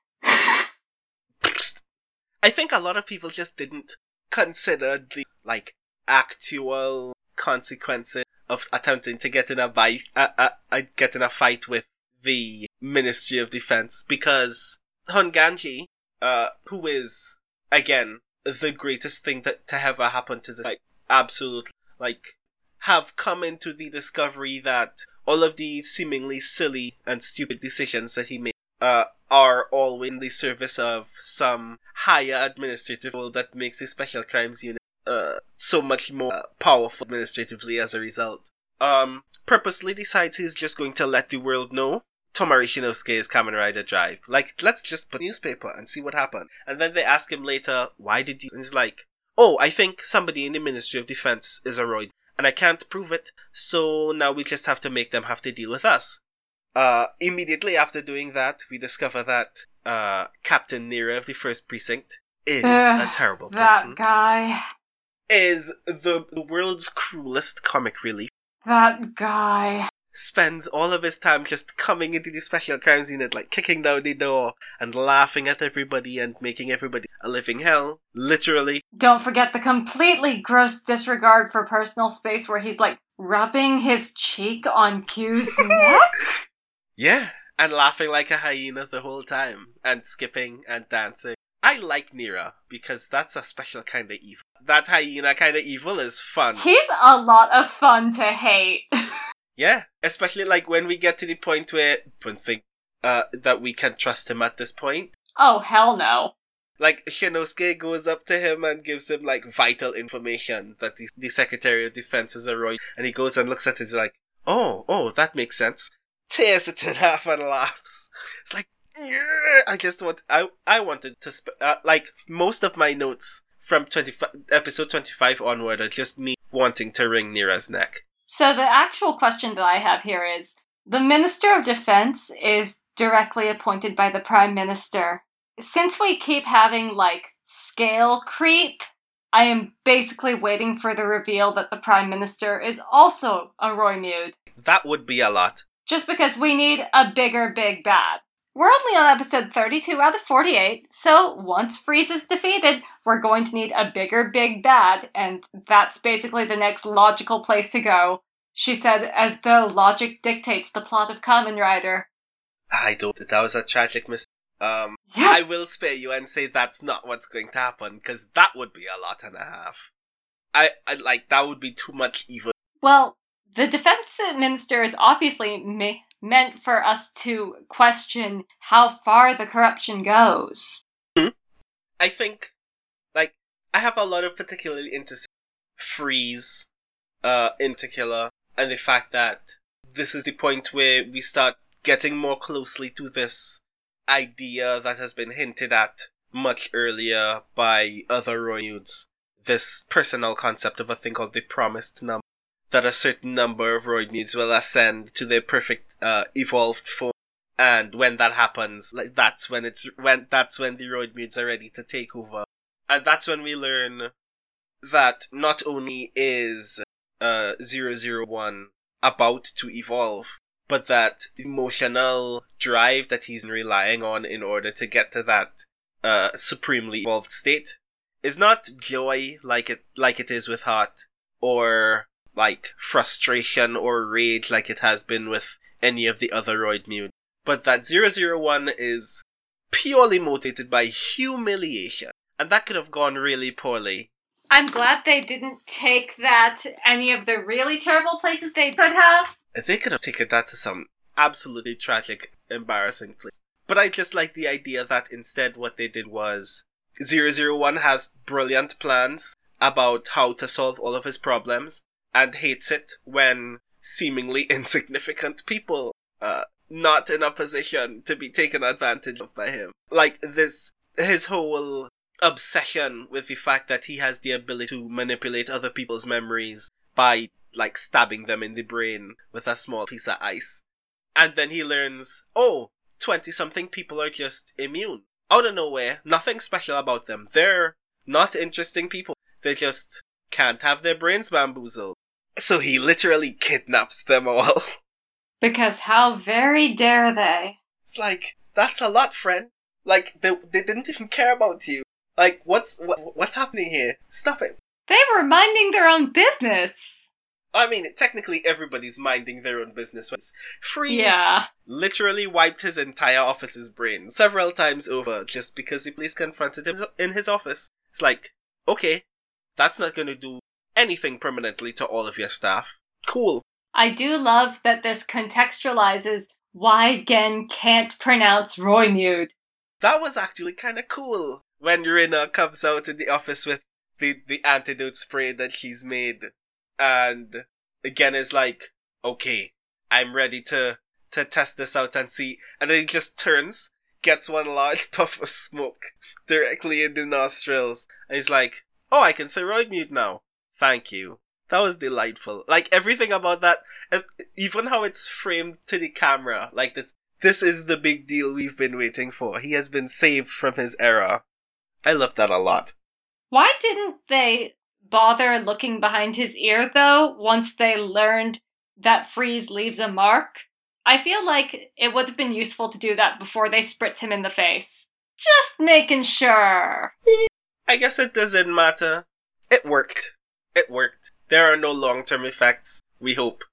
I think a lot of people just didn't consider the like actual consequences of attempting to get in a fight, uh, uh, uh, get in a fight with the Ministry of Defense because Honganji, uh, who is again the greatest thing that to ever happen to this, like absolutely, like have come into the discovery that all of the seemingly silly and stupid decisions that he made uh, are all in the service of some higher administrative role that makes a special crimes unit uh, so much more uh, powerful administratively as a result. Um, purposely decides he's just going to let the world know Tomari Shinosuke is Kamen Rider Drive. Like, let's just put newspaper and see what happened. And then they ask him later, why did you? And he's like, oh, I think somebody in the Ministry of Defense is a roid, and I can't prove it, so now we just have to make them have to deal with us. Uh, immediately after doing that, we discover that, uh, Captain Nira of the First Precinct is Ugh, a terrible person. That guy. is the, the world's cruelest comic relief. That guy. Spends all of his time just coming into the special crimes unit, like kicking down the door and laughing at everybody and making everybody a living hell. Literally. Don't forget the completely gross disregard for personal space where he's like rubbing his cheek on Q's neck. Yeah. And laughing like a hyena the whole time. And skipping and dancing. I like Nira because that's a special kind of evil. That hyena kind of evil is fun. He's a lot of fun to hate. Yeah, especially like when we get to the point where one think uh, that we can trust him at this point. oh, hell no. Like Shinosuke goes up to him and gives him like vital information that the, the Secretary of Defense is a Roy, and he goes and looks at it. He's like, "Oh, oh, that makes sense." Tears it in half and laughs. It's like, "Yeah." I just want, I, I wanted to, sp- uh, like most of my notes from twenty episode twenty five onward are just me wanting to wring Nira's neck. So the actual question that I have here is the Minister of Defense is directly appointed by the Prime Minister. Since we keep having like scale creep, I am basically waiting for the reveal that the Prime Minister is also a Roidmude. That would be a lot. Just because we need a bigger big bad. We're only on episode 32 out of 48, so once Freeze is defeated, we're going to need a bigger big bad, and that's basically the next logical place to go. She said, as though logic dictates the plot of Kamen Rider. I don't. That was a tragic mistake. Um, Yeah. I will spare you and say that's not what's going to happen because that would be a lot and a half. I, I like that would be too much evil. Well, the defense minister is obviously me- meant for us to question how far the corruption goes. I think, like, I have a lot of particularly interesting freeze, uh, in particular, and the fact that this is the point where we start getting more closely to this idea that has been hinted at much earlier by other Roidmudes. This personal concept of a thing called the promised number. That a certain number of Roidmudes will ascend to their perfect, uh, evolved form. And when that happens, like, that's when it's, when, that's when the Roidmudes are ready to take over. And that's when we learn that not only is, uh, 001 about to evolve, but that emotional drive that he's relying on in order to get to that uh, supremely evolved state is not joy like it like it is with heart or like frustration or rage like it has been with any of the other Roidmude but that 001 is purely motivated by humiliation and that could have gone really poorly I'm glad they didn't take that any of the really terrible places they could have. they could have taken that to some absolutely tragic, embarrassing place. But I just like the idea that instead what they did was 001 has brilliant plans about how to solve all of his problems and hates it when seemingly insignificant people uh not in a position to be taken advantage of by him. Like this his whole obsession with the fact that he has the ability to manipulate other people's memories by like stabbing them in the brain with a small piece of ice. And then he learns, oh, 20 something people are just immune. Out of nowhere, nothing special about them. They're not interesting people. They just can't have their brains bamboozled. So he literally kidnaps them all. Because how very dare they? It's like, that's a lot, friend. Like, they, they didn't even care about you. Like, what's, what, what's happening here? Stop it. They were minding their own business. I mean, technically everybody's minding their own business. Freeze Yeah. literally wiped his entire office's brain several times over just because the police confronted him in his office. It's like, okay, that's not gonna do anything permanently to all of your staff. Cool. I do love that this contextualizes why Gen can't pronounce Roymude. That was actually kind of cool when Rina comes out in the office with the, the antidote spray that she's made. And again is like, okay, I'm ready to, to test this out and see. And then he just turns, gets one large puff of smoke directly in the nostrils. And he's like, oh, I can say Roidmude now. Thank you. That was delightful. Like everything about that, even how it's framed to the camera, like this, this is the big deal we've been waiting for. He has been saved from his error. I love that a lot. Why didn't they bother looking behind his ear though once they learned that Freeze leaves a mark. I feel like it would have been useful to do that before they spritz him in the face. Just making sure. I guess it doesn't matter. It worked. It worked. There are no long term effects, we hope.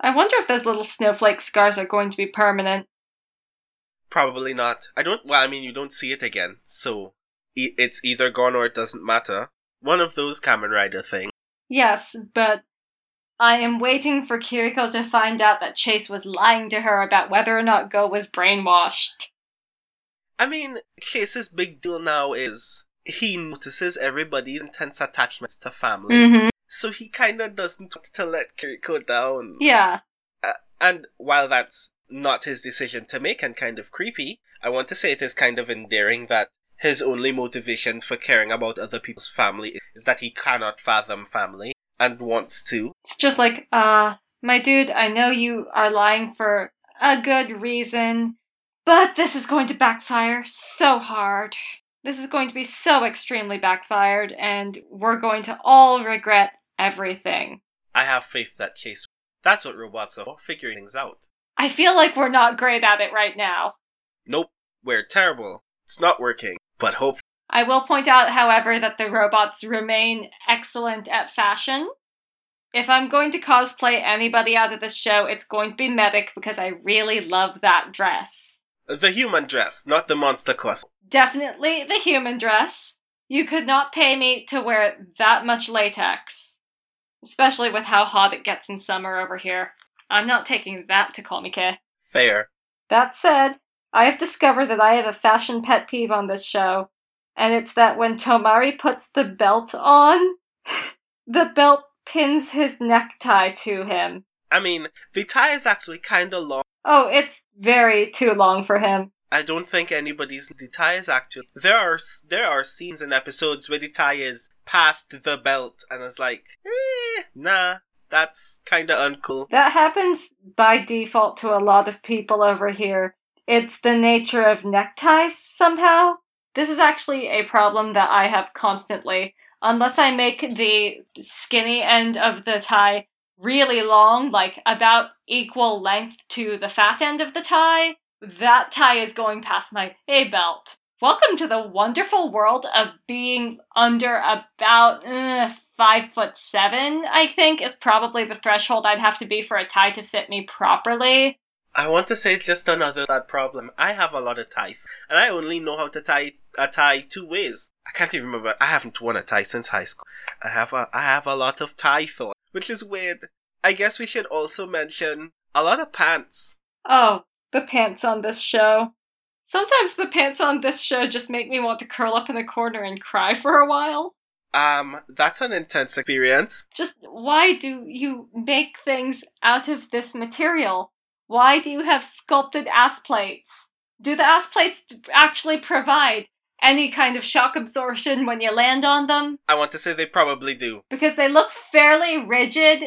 I wonder if those little snowflake scars are going to be permanent. Probably not. I don't, well, I mean, you don't see it again, so e- it's either gone or it doesn't matter. One of those Kamen Rider things. Yes, but I am waiting for Kiriko to find out that Chase was lying to her about whether or not Go was brainwashed. I mean, Chase's big deal now is he notices everybody's intense attachments to family, Mm-hmm. so he kinda doesn't want to let Kiriko down. Yeah. And while that's not his decision to make and kind of creepy, I want to say it is kind of endearing that his only motivation for caring about other people's family is that he cannot fathom family and wants to. It's just like, uh, my dude, I know you are lying for a good reason, but this is going to backfire so hard. This is going to be so extremely backfired, and we're going to all regret everything. I have faith that Chase. That's what robots are for, figuring things out. I feel like we're not great at it right now. Nope, we're terrible. It's not working, but hope. I will point out, however, that the robots remain excellent at fashion. If I'm going to cosplay anybody out of this show, it's going to be Medic because I really love that dress. The human dress, not the monster costume. Definitely the human dress. You could not pay me to wear that much latex. Especially with how hot it gets in summer over here. I'm not taking that to Komike. Fair. That said, I have discovered that I have a fashion pet peeve on this show, and it's that when Tomari puts the belt on, the belt pins his necktie to him. I mean, the tie is actually kinda long. Oh, it's very too long for him. I don't think anybody's is actually there are there are scenes and episodes where the tie is past the belt and it's like, eh, nah, that's kinda uncool. That happens by default to a lot of people over here. It's the nature of neckties somehow. This is actually a problem that I have constantly. Unless I make the skinny end of the tie really long, like about equal length to the fat end of the tie, that tie is going past my A belt. Welcome to the wonderful world of being under about uh, five foot seven. I think is probably the threshold I'd have to be for a tie to fit me properly. I want to say just another that problem. I have a lot of tie, and I only know how to tie a tie two ways. I can't even remember. I haven't worn a tie since high school. I have a I have a lot of tie thought, which is weird. I guess we should also mention a lot of pants. Oh, the pants on this show. Sometimes the pants on this show just make me want to curl up in a corner and cry for a while. Um, that's an intense experience. Just why do you make things out of this material? Why do you have sculpted ass plates? Do the ass plates actually provide any kind of shock absorption when you land on them? I want to say they probably do. Because they look fairly rigid.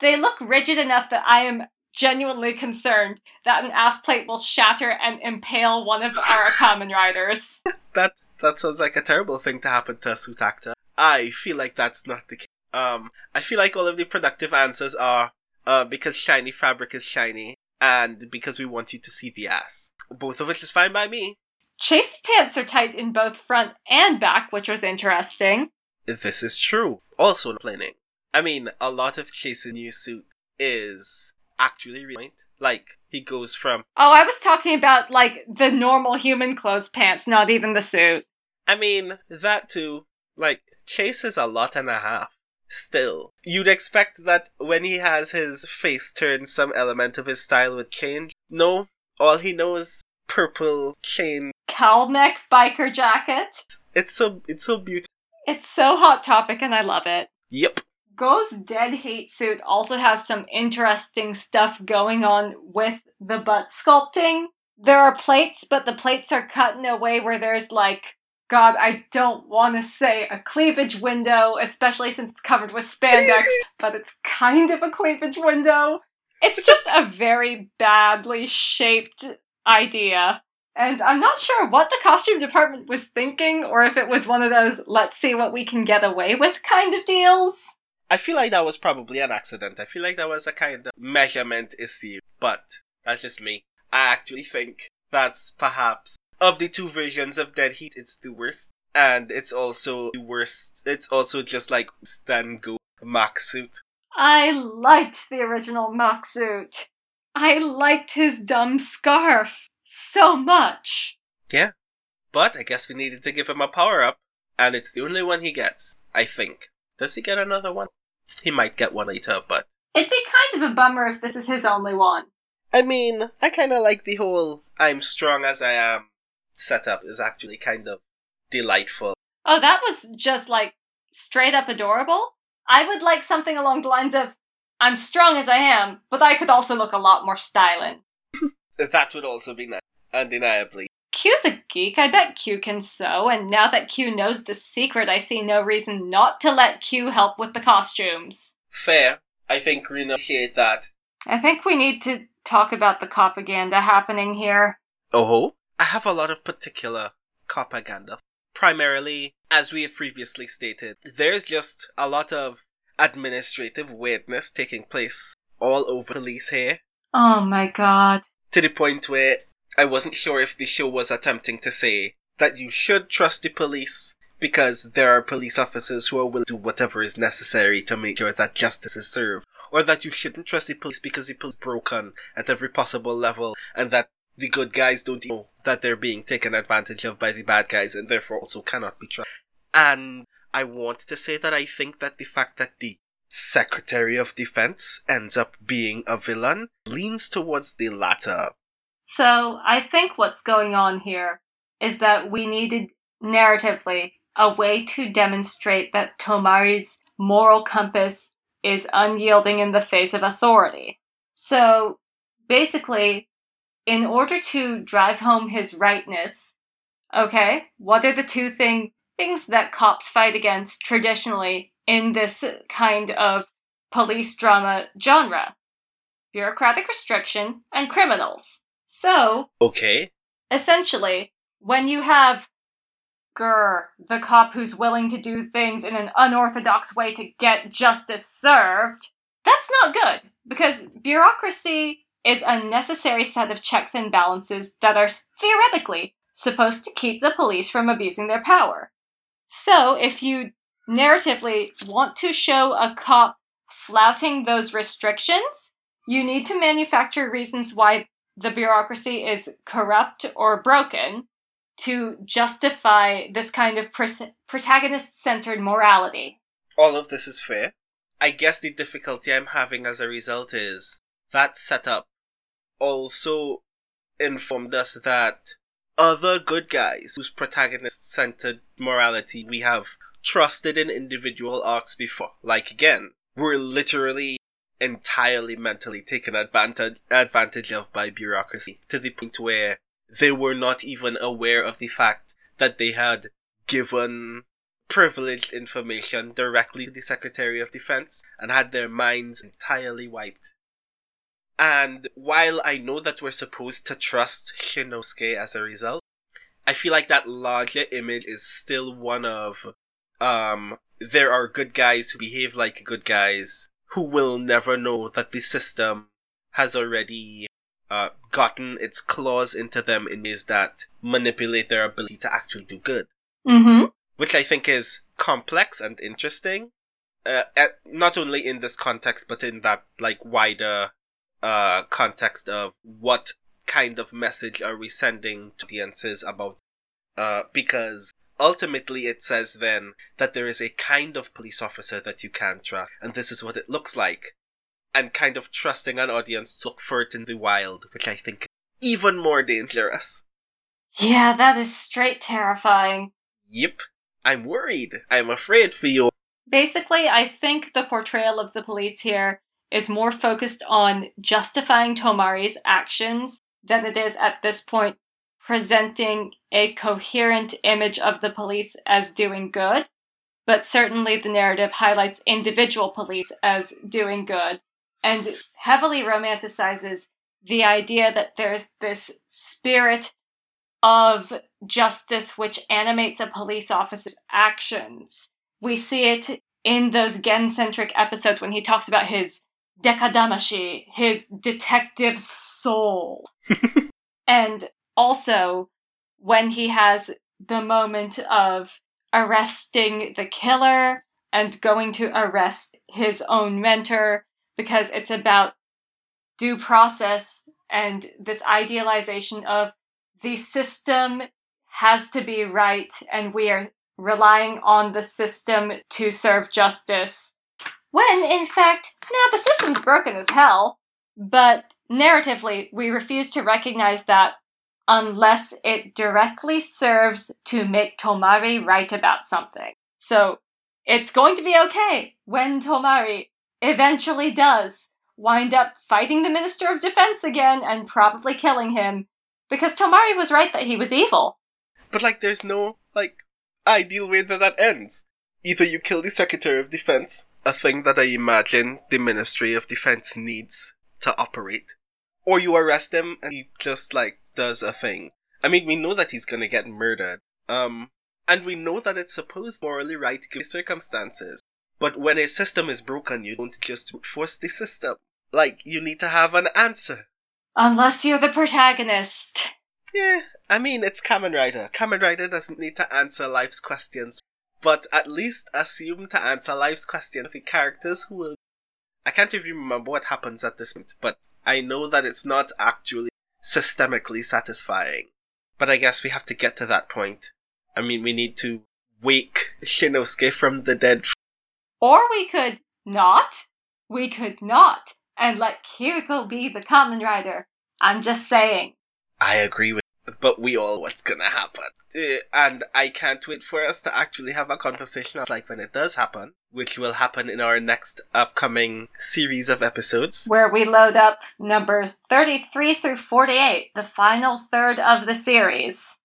They look rigid enough that I am genuinely concerned that an ass plate will shatter and impale one of our Kamen Riders. That that sounds like a terrible thing to happen to a suit actor. I feel like that's not the case. Um, I feel like all of the productive answers are uh, because shiny fabric is shiny, and because we want you to see the ass. Both of which is fine by me. Chase's pants are tight in both front and back, which was interesting. This is true. Also planning. I mean, a lot of Chase's new suit is actually really like he goes from Oh, I was talking about like the normal human clothes pants, not even the suit. I mean, that too. Like, Chase is a lot and a half. Still. You'd expect that when he has his face turned, some element of his style would change. No, all he knows purple chain. Cowl neck biker jacket. It's so it's so beautiful. It's so hot topic and I love it. Yep. Go's Dead Heat suit also has some interesting stuff going on with the butt sculpting. There are plates, but the plates are cut in a way where there's like, God, I don't want to say a cleavage window, especially since it's covered with spandex, but it's kind of a cleavage window. It's just a very badly shaped idea. And I'm not sure what the costume department was thinking, or if it was one of those let's see what we can get away with kind of deals. I feel like that was probably an accident. I feel like that was a kind of measurement issue, but that's just me. I actually think that's perhaps of the two versions of Dead Heat, it's the worst, and it's also the worst. It's also just like Stan Go Mach suit. I liked the original Mach suit. I liked his dumb scarf so much. Yeah, but I guess we needed to give him a power up, and it's the only one he gets. I think. Does he get another one? He might get one later, but It'd be kind of a bummer if this is his only one. I mean, I kind of like the whole "I'm strong as I am" setup. Is actually kind of delightful. Oh, that was just like straight up adorable. I would like something along the lines of I'm strong as I am, but I could also look a lot more styling. That would also be nice, undeniably. Q's a geek. I bet Q can sew, and now that Q knows the secret, I see no reason not to let Q help with the costumes. Fair. I think we appreciate that. I think we need to talk about the propaganda happening here. Oh, I have a lot of particular propaganda. Primarily, as we have previously stated, there's just a lot of administrative weirdness taking place all over police here, Oh my god. to the point where I wasn't sure if the show was attempting to say that you should trust the police because there are police officers who are willing to do whatever is necessary to make sure that justice is served, or that you shouldn't trust the police because the police broken at every possible level, and that the good guys don't know that they're being taken advantage of by the bad guys and therefore also cannot be trusted. And I want to say that I think that the fact that the Secretary of Defense ends up being a villain leans towards the latter. So, I think what's going on here is that we needed narratively a way to demonstrate that Tomari's moral compass is unyielding in the face of authority. So, basically, in order to drive home his rightness, okay, what are the two thing, things that cops fight against traditionally in this kind of police drama genre? Bureaucratic restriction and criminals. So, Okay. essentially, when you have Grr, the cop who's willing to do things in an unorthodox way to get justice served, that's not good because bureaucracy is a necessary set of checks and balances that are theoretically supposed to keep the police from abusing their power. So, if you narratively want to show a cop flouting those restrictions, you need to manufacture reasons why the bureaucracy is corrupt or broken to justify this kind of protagonist centered morality. all of this is fair. I guess the difficulty I'm having as a result is that setup also informed us that other good guys whose protagonist centered morality we have trusted in individual arcs before, like again, were literally entirely mentally taken advantage advantage of by bureaucracy to the point where they were not even aware of the fact that they had given privileged information directly to the Secretary of Defense and had their minds entirely wiped. And while I know that we're supposed to trust Shinosuke as a result, I feel like that larger image is still one of um there are good guys who behave like good guys who will never know that the system has already uh, gotten its claws into them in ways that manipulate their ability to actually do good Mm-hmm. which I think is complex and interesting. Uh, at, not only in this context, but in that like wider uh, context of what kind of message are we sending to audiences about? Uh, because ultimately, it says then that there is a kind of police officer that you can trust, and this is what it looks like, and kind of trusting an audience to look for it in the wild, which I think even more dangerous. Yeah, that is straight terrifying. Yep, I'm worried. I'm afraid for you. Basically, I think the portrayal of the police here is more focused on justifying Tomari's actions than it is at this point presenting a coherent image of the police as doing good. But certainly the narrative highlights individual police as doing good and heavily romanticizes the idea that there's this spirit of justice which animates a police officer's actions. We see it in those Gen centric episodes when he talks about his dekadamashi, his detective soul. and also when he has the moment of arresting the killer and going to arrest his own mentor because it's about due process and this idealization of the system has to be right and we are relying on the system to serve justice. When, in fact, now the system's broken as hell. But narratively, we refuse to recognize that unless it directly serves to make Tomari right about something. So, it's going to be okay when Tomari eventually does wind up fighting the Minister of Defense again and probably killing him because Tomari was right that he was evil. But like, there's no like ideal way that that ends. Either you kill the Secretary of Defense, a thing that I imagine the Ministry of Defense needs to operate, or you arrest him and he just like does a thing. I mean, we know that he's gonna get murdered. Um, and we know that it's supposed morally right given the circumstances. But when a system is broken, you don't just force the system. Like, you need to have an answer. Unless you're the protagonist. Yeah, I mean, it's Kamen Rider. Kamen Rider doesn't need to answer life's questions, but at least assume to answer life's questions the characters who will. I can't even remember what happens at this point, but I know that it's not actually systemically satisfying. But I guess we have to get to that point. I mean, we need to wake Shinosuke from the dead. Or we could not. We could not and let Kiriko be the Kamen Rider. I'm just saying. I agree with but we all what's gonna happen. Uh, and I can't wait for us to actually have a conversation like when it does happen, which will happen in our next upcoming series of episodes. Where we load up number 33 through 48, the final third of the series.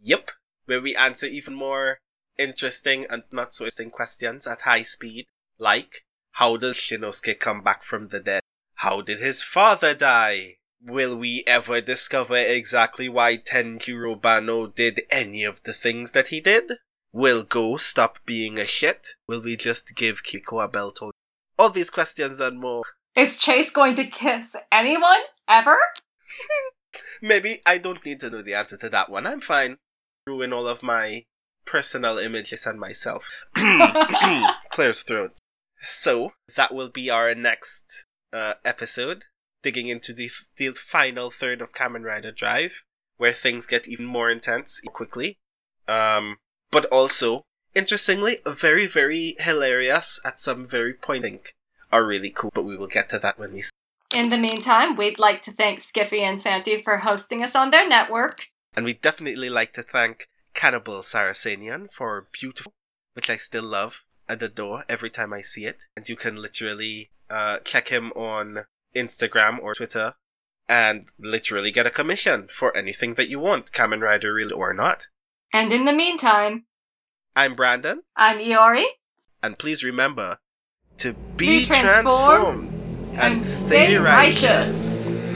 Yep, where we answer even more interesting and not so interesting questions at high speed, like how does Shinosuke come back from the dead? How did his father die? Will we ever discover exactly why Tenjuro Banno did any of the things that he did? Will Go stop being a shit? Will we just give Kiriko a belt? All these questions and more. Is Chase going to kiss anyone? Ever? Maybe I don't need to know the answer to that one. I'm fine. Ruin all of my personal images and myself. Clears throat. So, that will be our next uh, episode, digging into the, the final third of Kamen Rider Drive, where things get even more intense quickly. Um, but also, interestingly, very, very hilarious at some very pointing are really cool, but we will get to that when we. In the meantime, we'd like to thank Skiffy and Fanty for hosting us on their network. And we'd definitely like to thank Cannibal Saracenian for beautiful, which I still love and adore every time I see it. And you can literally uh, check him on Instagram or Twitter and literally get a commission for anything that you want, Kamen Rider real or not. And in the meantime, I'm Brandon. I'm Iori. And please remember to be, be transformed, transformed, and, and stay stay righteous. righteous.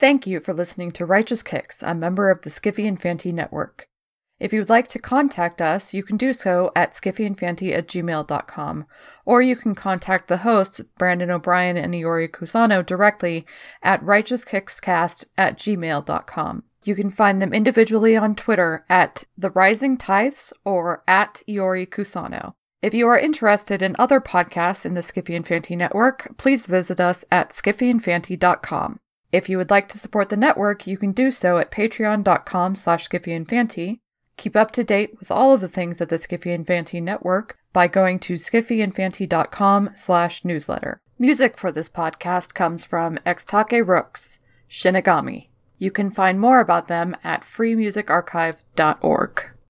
Thank you for listening to Righteous Kicks, a member of the Skiffy and Fanty Network. If you would like to contact us, you can do so at skiffyandfanty at gmail.com, or you can contact the hosts, Brandon O'Brien and Iori Kusano, directly at righteouskickscast at gmail.com. You can find them individually on Twitter at The Rising Tithes or at Iori Kusano. If you are interested in other podcasts in the Skiffy and Fanty network, please visit us at skiffyandfanty.com. If you would like to support the network, you can do so at patreon.com slash skiffyandfanty. Keep up to date with all of the things at the Skiffy and Fanty network by going to skiffyandfanty.com slash newsletter. Music for this podcast comes from Extake Rooks, Shinigami. You can find more about them at freemusicarchive.org.